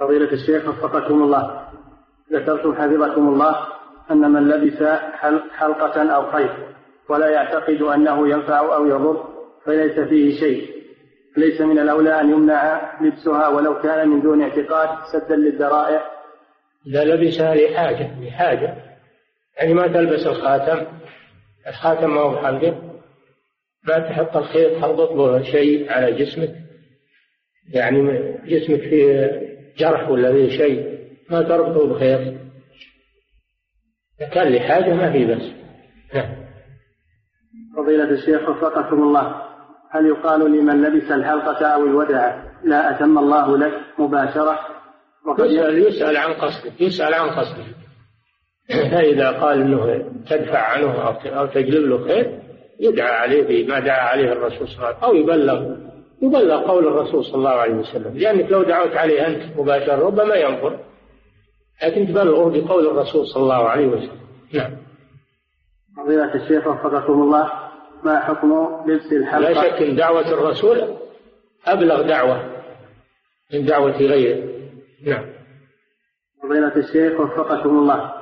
فضيلة الشيخ وفقكم الله. ذكرتم حفظكم الله أن من لبس حلقة أو خيط ولا يعتقد أنه ينفع أو يضر فليس فيه شيء. ليس من الأولى أن يمنع لبسها ولو كان من دون اعتقاد سدا للذرائع. إذا لبسها لحاجة لحاجة يعني ما تلبس الخاتم الخاتم ما هو بحلقه ما تحط الخيط تربط له شيء على جسمك. يعني جسمك فيه جرح ولا فيه شيء ما تربطه بخيط. كان لحاجة ما في بس. نعم. فضيلة الشيخ وفقكم الله. هل يقال لمن لبس الحلقة أو الودع لا أتم الله لك مباشرة يسأل, يسأل عن قصده يسأل عن قصده. فإذا قال أنه تدفع عنه أو تجلب له خير يدعى عليه بما دعا عليه الرسول صلى الله عليه وسلم أو يبلغ يبلغ قول الرسول صلى الله عليه وسلم. لأنك لو دعوت عليه أنت مباشرة ربما ينفر لكن تبلغه بقول الرسول صلى الله عليه وسلم. نعم. فضيلة الشيخ وفقكم الله ما حكم لبس الحلقة؟ لا شك أن دعوة الرسول أبلغ دعوة من دعوة غيره. نعم. فضيلة الشيخ وفقكم الله.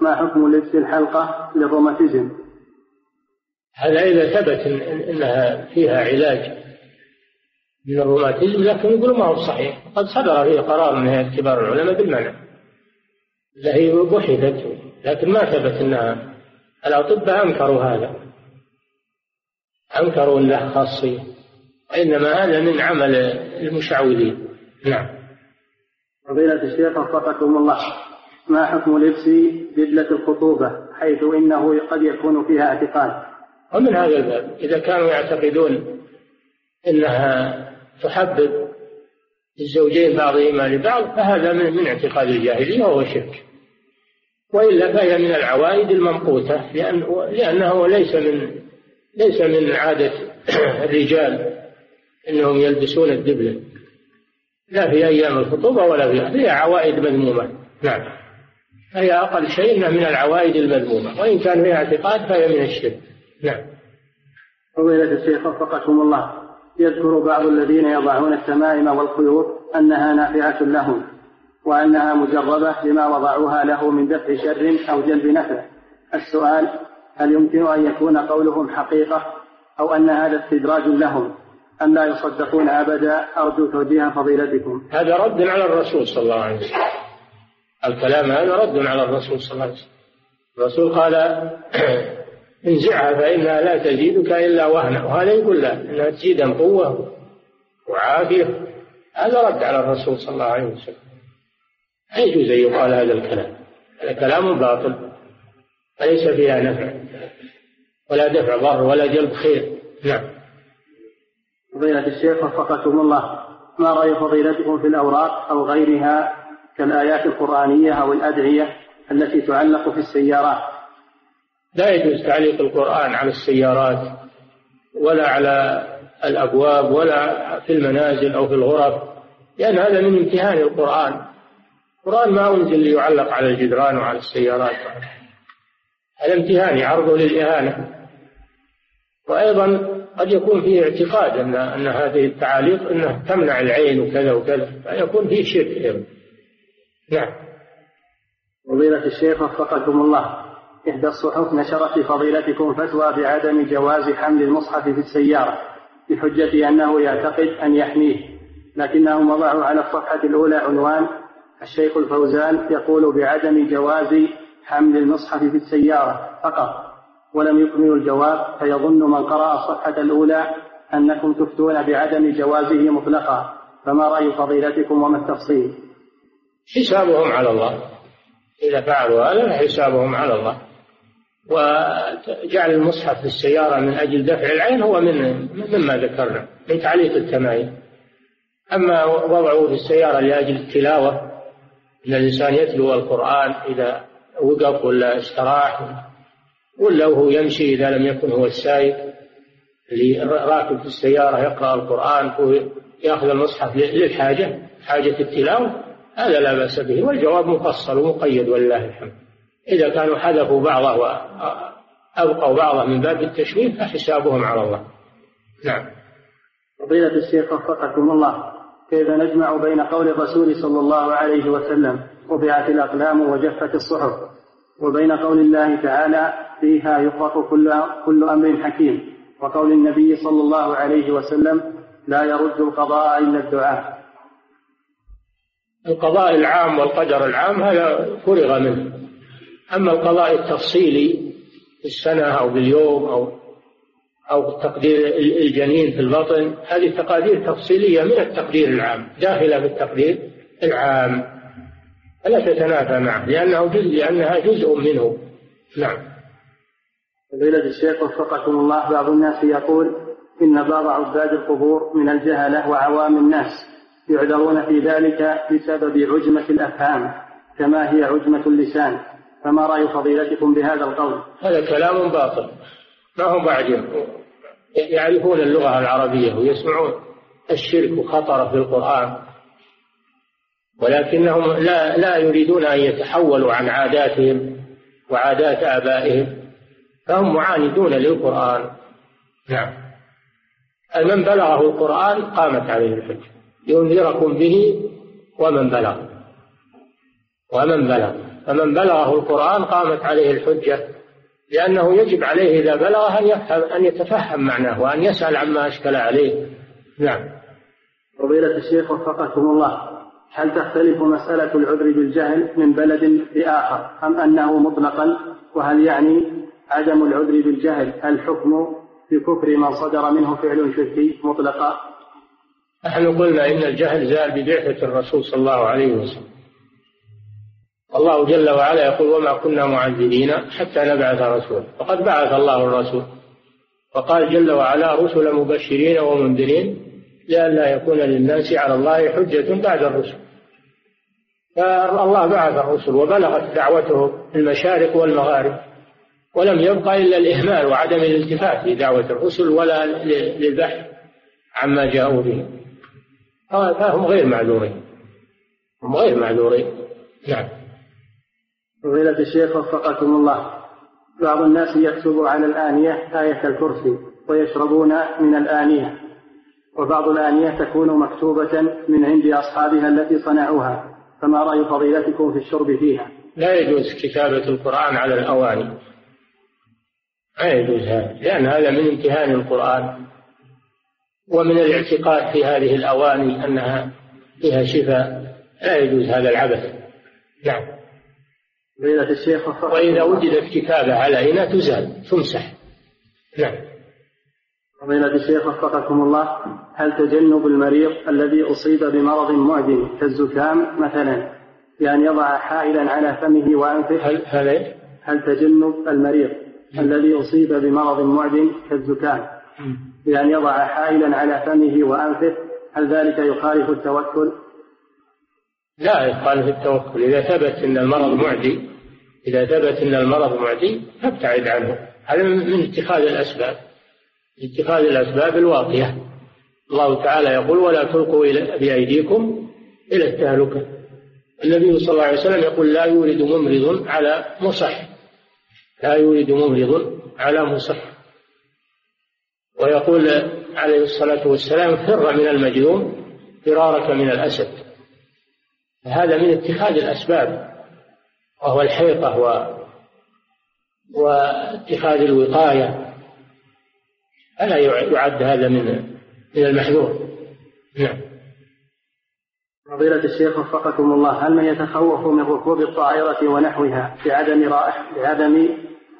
ما حكم لبس الحلقة للروماتيزم هذا إذا ثبت إن إنها فيها علاج من الروماتيزم لكن يقولوا ما هو صحيح. قد صدر فيه قرار من هيئة كبار العلماء بالمنع. هي بحثت لكن ما ثبت إنها. الأطباء أنكروا هذا. أنكروا له خاصية. وإنما هذا من عمل المشعوذين. نعم. فضيلة الشيخ وفقكم الله ما حكم لبس بدلة الخطوبة حيث إنه قد يكون فيها اعتقاد؟ ومن هذا الباب إذا كانوا يعتقدون أنها تحبب الزوجين بعضهما لبعض فهذا من, من اعتقاد الجاهلية وهو شرك. وإلا فهي من العوائد الممقوتة لأن لأنه ليس من ليس من عادة الرجال أنهم يلبسون الدبلة. لا في أيام الخطوبة ولا في هي عوائد مذمومة. نعم. فهي أقل شيء من العوائد المذمومة وإن كان فيها اعتقاد فهي من الشرك. نعم. فضيلة الشيخ وفقكم الله يذكر بعض الذين يضعون التمائم والخيوط أنها نافعة لهم وأنها مجربة لما وضعوها له من دفع شر أو جلب نفع. السؤال هل يمكن أن يكون قولهم حقيقة أو أن هذا استدراج لهم؟ أم لا يصدقون أبدا أرجو توجيه فضيلتكم. هذا رد على الرسول صلى الله عليه وسلم. الكلام هذا رد على الرسول صلى الله عليه وسلم. الرسول قال انزعها فإنها لا تزيدك إلا وهنا وهذا يقول لا إنها تزيدا قوة وعافية. هذا رد على الرسول صلى الله عليه وسلم. لا يجوز أن يقال هذا الكلام. هذا كلام باطل. ليس فيها نفع. ولا دفع ضر ولا جلب خير. نعم. فضيلة الشيخ وفقكم الله ما رأي فضيلتكم في الأوراق أو غيرها كالآيات القرآنية أو الأدعية التي تعلق في السيارات؟ لا يجوز تعليق القرآن على السيارات ولا على الأبواب ولا في المنازل أو في الغرف لأن هذا من امتهان القرآن. القرآن ما أنزل ليعلق على الجدران وعلى السيارات. هذا امتهان عرضه للإهانة. وأيضا قد يكون فيه اعتقاد أن أن هذه التعاليق أنها تمنع العين وكذا وكذا فيكون فيه شرك أيضا. نعم. فضيلة الشيخ وفقكم الله. إحدى الصحف نشرت لفضيلتكم فتوى بعدم جواز حمل المصحف في السيارة بحجة أنه يعتقد أن يحميه. لكنهم وضعوا على الصفحة الأولى عنوان الشيخ الفوزان يقول بعدم جواز حمل المصحف في السيارة فقط. ولم يكملوا الجواب فيظن من قرأ الصفحة الأولى أنكم تفتون بعدم جوازه مطلقا. فما رأي فضيلتكم وما التفصيل؟ حسابهم على الله. إذا فعلوا هذا فحسابهم على الله. وجعل المصحف في السيارة من أجل دفع العين هو من مما ذكرنا من تعليق التمايل أما وضعه في السيارة لأجل التلاوة أن الإنسان يتلو القرآن إذا وقف ولا استراح ولا وهو يمشي إذا لم يكن هو السائق. اللي راكب في السيارة يقرأ القرآن ويأخذ المصحف للحاجة حاجة التلاوة هذا لا بأس به. والجواب مفصل ومقيد ولله الحمد. إذا كانوا حذفوا بعضه وأبقوا بعضه من باب التشويه فحسابهم على الله. نعم. فضيلة الشيخ وفقكم الله كيف نجمع بين قول الرسول صلى الله عليه وسلم رفعت الأقلام وجفت الصحف وبين قول الله تعالى فيها يفرق كل, كل أمر حكيم. وقول النبي صلى الله عليه وسلم لا يرد القضاء إلا الدعاء. القضاء العام والقدر العام هذا فرغ منه. أما القضاء التفصيلي في السنة أو باليوم أو أو تقدير الجنين في البطن هذه تقادير تفصيلية من التقدير العام داخلة في التقدير العام. فلا تتنافى معه لأنه جزء لأنها جزء منه. نعم. فضيلة الشيخ وفقكم الله بعض الناس يقول إن بعض عباد القبور من الجهلة وعوام الناس يعذرون في ذلك بسبب عجمة الأفهام كما هي عجمة اللسان. فما رأي فضيلتكم بهذا القول؟ هذا كلام باطل. ما هم بعجم يعرفون اللغة العربية ويسمعون الشرك وخطره في القرآن ولكنهم لا لا يريدون أن يتحولوا عن عاداتهم وعادات آبائهم فهم معاندون للقرآن. نعم. من بلغه القرآن قامت عليه الحجة ينذركم به ومن بلغ ومن بلغ فمن بلغه القرآن قامت عليه الحجة لأنه يجب عليه إذا بلغه أن يفهم أن يتفهم معناه وأن يسأل عما أشكل عليه. نعم. فضيلة الشيخ وفقكم الله هل تختلف مسألة العذر بالجهل من بلد لآخر أم أنه مطلقا؟ وهل يعني عدم العذر بالجهل الحكم بكفر من صدر منه فعل شركي مطلقا. نحن قلنا إن الجهل زال ببعثة الرسول صلى الله عليه وسلم. الله جل وعلا يقول وما كنا معذبين حتى نبعث رسولا. وقد بعث الله الرسول. وقال جل وعلا رسلا مبشرين ومنذرين لئلا يكون للناس على الله حجة بعد الرسل. فالله بعث الرسل وبلغت دعوته المشارق والمغارب. ولم يبقى إلا الإهمال وعدم الالتفات لدعوة الرسل ولا للبحث عما جاءوا به. فهم غير معذورين. هم غير معذورين. نعم. فضيلة الشيخ وفقكم الله. بعض الناس يكتب على الآنية آية الكرسي ويشربون من الآنية وبعض الآنية تكون مكتوبة من عند أصحابها التي صنعوها. فما رأي فضيلتكم في الشرب فيها؟ لا يجوز كتابة القرآن على الأواني. لا يجوز هذا لأن هذا من امتهان القرآن ومن الاعتقاد في هذه الأواني أنها فيها شفاء لا يجوز هذا العبث. نعم. فضيلة الشيخ وإذا وجدت كتابة على إناء تزال تمسح. نعم. فضيلة الشيخ وفقكم الله هل تجنب المريض الذي أصيب بمرض معدي كالزكام مثلا؟ بأن يضع حائلا على فمه وأنفه. هل هل هل تجنب المريض؟ الذي أصيب بمرض معد كالزكام. بأن يضع حائلا على فمه وأنفه هل ذلك يخالف التوكل؟ لا يخالف التوكل. إذا ثبت أن المرض معدي إذا ثبت أن المرض معدي فابتعد عنه. هذا من اتخاذ الأسباب. اتخاذ الأسباب الواقية. الله تعالى يقول ولا تلقوا بأيديكم إلى التهلكة. النبي صلى الله عليه وسلم يقول لا يورد ممرض على مصح. لا يورد ممرض على مصح. ويقول عليه الصلاة والسلام فر من المجذوم فرارك من الأسد. هذا من اتخاذ الأسباب وهو الحيطة و واتخاذ الوقاية. ألا يعد هذا من من المحذور؟ نعم. فضيلة الشيخ وفقكم الله هل من يتخوف من ركوب الطائرة ونحوها لعدم رائح لعدم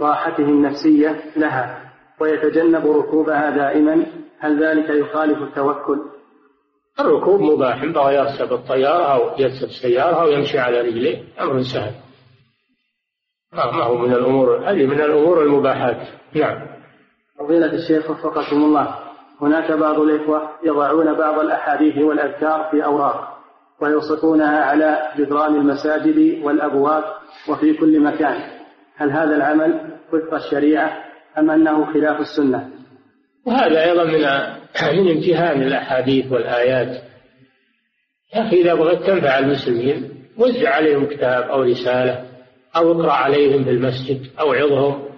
راحته النفسية لها ويتجنب ركوبها دائما. هل ذلك يخالف التوكل؟ الركوب مباح بغى يركب الطيارة أو يركب سيارة أو يمشي على رجليه أمر سهل. ما هو من الأمور هذه من الأمور المباحات. نعم. فضيلة الشيخ وفقكم الله هناك بعض الإخوة يضعون بعض الأحاديث والأذكار في أوراق ويلصقونها على جدران المساجد والأبواب وفي كل مكان. هل هذا العمل وفق الشريعة أم أنه خلاف السنة؟ وهذا أيضا من من امتهان الأحاديث والآيات. يا أخي إذا بغيت تنفع المسلمين وزع عليهم كتاب أو رسالة أو اقرأ عليهم في المسجد أو عظهم.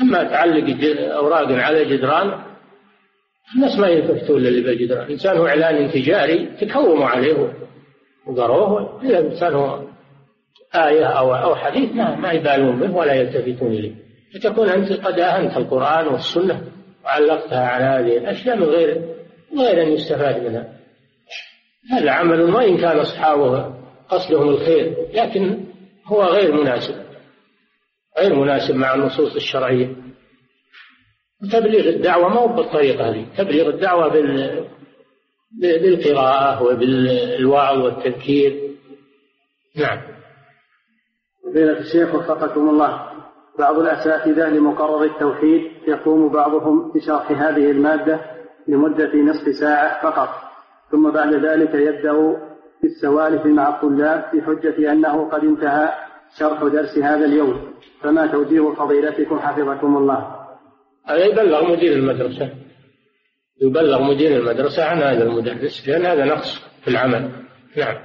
أما تعلق أوراق على جدران الناس ما يلتفتون للي بالجدران. الإنسان هو إعلان تجاري تكوموا عليه وقروه إذا الإنسان هو آية أو أو حديث ما ما يبالون به ولا يلتفتون إليه. فتكون أنت قد أهنت القرآن والسنة وعلقتها على هذه الأشياء من غير غير أن يستفاد منها. هذا عمل وإن كان أصحابه قصدهم الخير لكن هو غير مناسب غير مناسب مع النصوص الشرعية. تبليغ الدعوة ما هو بالطريقة هذه. تبليغ الدعوة بال بالقراءة وبالوعظ والتذكير. نعم. فضيلة الشيخ وفقكم الله. بعض الأساتذة لمقرر التوحيد يقوم بعضهم بشرح هذه المادة لمدة نصف ساعة فقط. ثم بعد ذلك يبدأ بالسوالف مع الطلاب بحجة أنه قد انتهى شرح درس هذا اليوم. فما توجيه فضيلتكم حفظكم الله؟ هذا يبلغ مدير المدرسة. يبلغ مدير المدرسة عن هذا المدرس لأن هذا نقص في العمل. نعم.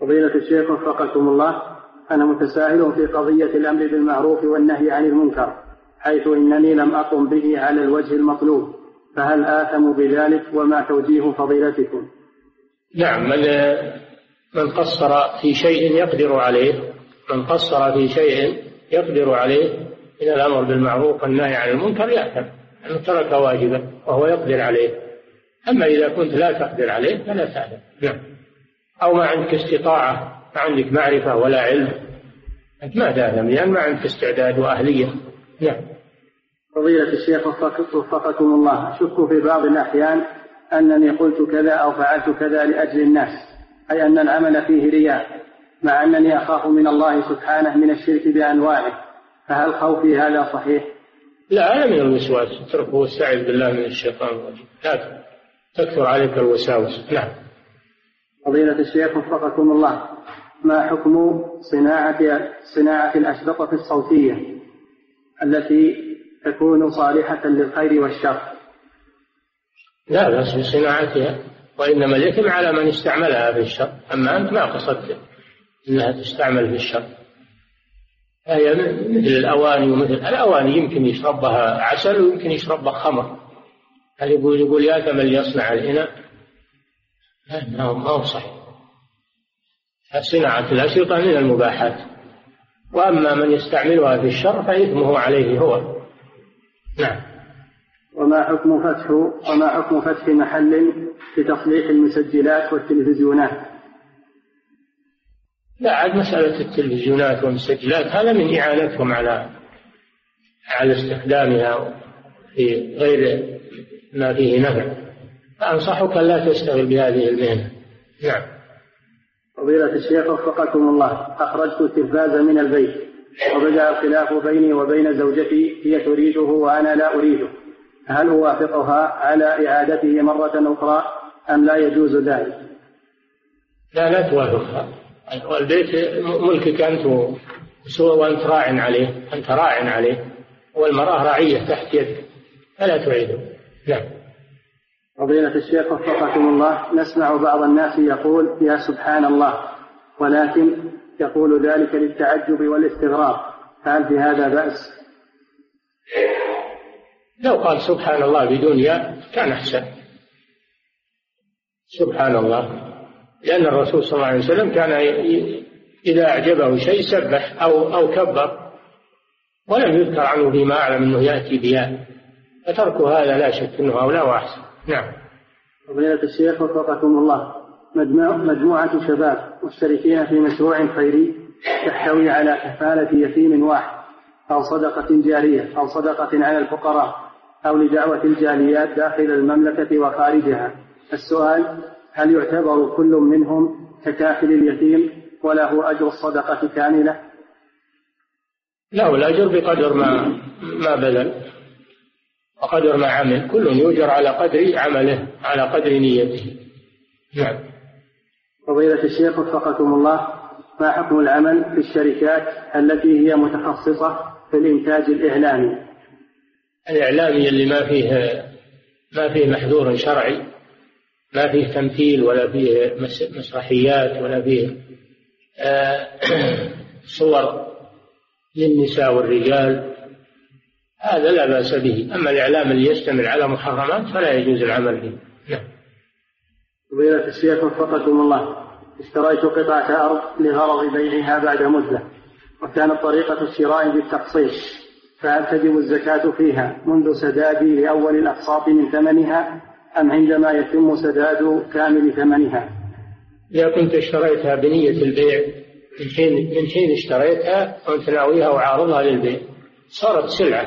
فضيلة الشيخ وفقكم الله. أنا متساهل في قضية الأمر بالمعروف والنهي عن المنكر حيث إنني لم أقم به على الوجه المطلوب فهل آثم بذلك وما توجيه فضيلتكم؟ نعم من من قصر في شيء يقدر عليه من قصر في شيء يقدر عليه من الأمر بالمعروف والنهي عن المنكر يأثم أنه ترك واجبا وهو يقدر عليه. أما إذا كنت لا تقدر عليه فلا تعلم نعم. أو ما عندك استطاعة ما عندك معرفة ولا علم أنت ما تعلم لأن ما عندك استعداد وأهلية. نعم فضيلة الشيخ وفقكم الله. أشك في بعض الأحيان أنني قلت كذا أو فعلت كذا لأجل الناس أي أن العمل فيه رياء مع أنني أخاف من الله سبحانه من الشرك بأنواعه. فهل خوفي هذا صحيح؟ لا هذا من الوسواس اتركه واستعذ بالله من الشيطان الرجيم. لا تكثر عليك الوساوس. نعم. فضيلة الشيخ وفقكم الله. ما حكم صناعة صناعة الأشرطة الصوتية التي تكون صالحة للخير والشر؟ لا بأس بصناعتها وإنما الإثم على من استعملها في الشر. أما أنت ما قصدت أنها تستعمل في الشر. هي مثل الأواني ومثل الأواني يمكن يشربها عسل ويمكن يشربها خمر. هل يقول يقول يا ثمن ليصنع الإناء؟ لا ما هو صحيح. صناعة الأشرطة من المباحات. وأما من يستعملها في الشر فإثمه عليه هو. نعم. وما حكم فتح وما حكم فتح محل لتصليح المسجلات والتلفزيونات؟ لا عاد مسألة التلفزيونات والمسجلات هذا من إعانتهم على على استخدامها في غير ما فيه نفع. فأنصحك لا تشتغل بهذه المهنة. نعم. فضيلة الشيخ وفقكم الله أخرجت التلفاز من البيت وبدأ الخلاف بيني وبين زوجتي هي تريده وأنا لا أريده. هل أوافقها على إعادته مرة أخرى أم لا يجوز ذلك؟ لا لا توافقها. والبيت ملكك أنت وأنت راع عليه أنت راع عليه والمرأة رعية تحت يدك فلا تعيده. نعم فضيلة الشيخ وفقكم الله نسمع بعض الناس يقول يا سبحان الله ولكن يقول ذلك للتعجب والاستغراب فهل في هذا بأس؟ لو قال سبحان الله بدون ياء كان أحسن سبحان الله لأن الرسول صلى الله عليه وسلم كان إذا أعجبه شيء سبح أو أو كبر ولم يذكر عنه فيما أعلم أنه يأتي بياء فترك هذا لا شك أنه أولى وأحسن نعم. فضيلة الشيخ وفقكم الله. مجموعة شباب مشتركين في مشروع خيري تحتوي على كفالة يتيم واحد أو صدقة جارية أو صدقة على الفقراء أو لدعوة الجاليات داخل المملكة وخارجها. السؤال هل يعتبر كل منهم ككافل اليتيم وله أجر الصدقة كاملة؟ له الأجر بقدر ما ما بذل وقدر ما عمل. كل يؤجر على قدر عمله على قدر نيته. نعم. فضيلة الشيخ وفقكم الله ما حكم العمل في الشركات التي هي متخصصة في الإنتاج الإعلامي؟ الإعلامي اللي ما فيه ما فيه محذور شرعي ما فيه تمثيل ولا فيه مسرحيات ولا فيه آه، صور للنساء والرجال هذا لا بأس به. أما الإعلام اللي يشتمل على محرمات فلا يجوز العمل به نعم. فضيلة الشيخ وفقكم الله. اشتريت قطعة أرض لغرض بيعها بعد مدة وكانت طريقة الشراء بالتقسيط فهل تجب الزكاة فيها منذ سدادي لأول الأقساط من ثمنها أم عندما يتم سداد كامل ثمنها؟ إذا كنت اشتريتها بنية البيع من حين من حين اشتريتها وأنت ناويها وعارضها للبيع. صارت سلعة.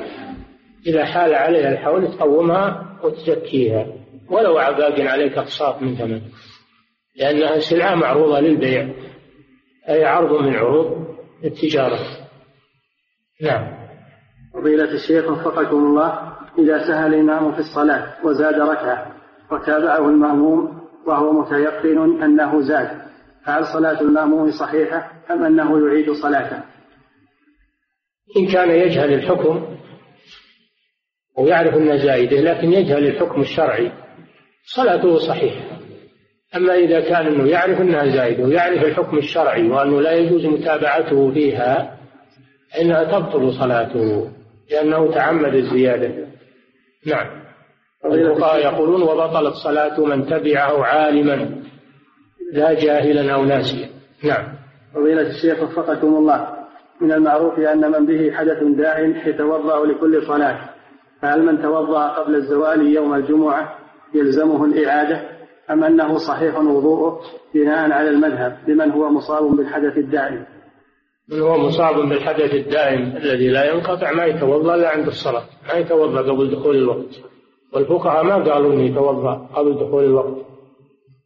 إذا حال عليها الحول تقومها وتزكيها. ولو باق عليك أقساط من ثمن. لأنها سلعة معروضة للبيع. أي عرض من عروض التجارة. نعم. فضيلة الشيخ وفقكم الله. إذا سهى الإمام في الصلاة وزاد ركعة وتابعه المأموم وهو متيقن أنه زاد فهل صلاة المأموم صحيحة أم أنه يعيد صلاته؟ إن كان يجهل الحكم ويعرف أنه زائدة لكن يجهل الحكم الشرعي صلاته صحيحة. أما إذا كان أنه يعرف أنها زائدة ويعرف الحكم الشرعي وأنه لا يجوز متابعته فيها فإنها تبطل صلاته لأنه تعمد الزيادة. نعم. يقولون وبطلت صلاة من تبعه عالما لا جاهلا أو ناسيا. نعم. فضيلة الشيخ وفقكم الله. من المعروف أن من به حدث داع يتوضأ لكل صلاة فهل من توضأ قبل الزوال يوم الجمعة يلزمه الإعادة؟ أم أنه صحيح وضوءه بناء على المذهب لمن هو مصاب بالحدث الدائم من هو مصاب بالحدث الدائم الذي لا ينقطع ما يتوضأ إلا عند الصلاة ما يتوضأ قبل دخول الوقت. والفقهاء ما قالوا إنه يتوضأ قبل دخول الوقت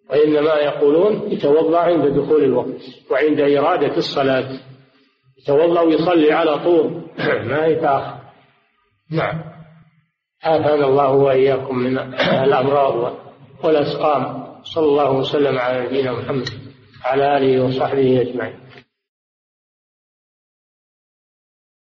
وإنما يقولون يتوضأ عند دخول الوقت وعند إرادة الصلاة. يتوضا ويصلي على طول. ما يتاخر نعم. عافانا الله وإياكم من الأمراض والأسقام. صلى الله وسلم على نبينا محمد وعلى آله وصحبه أجمعين.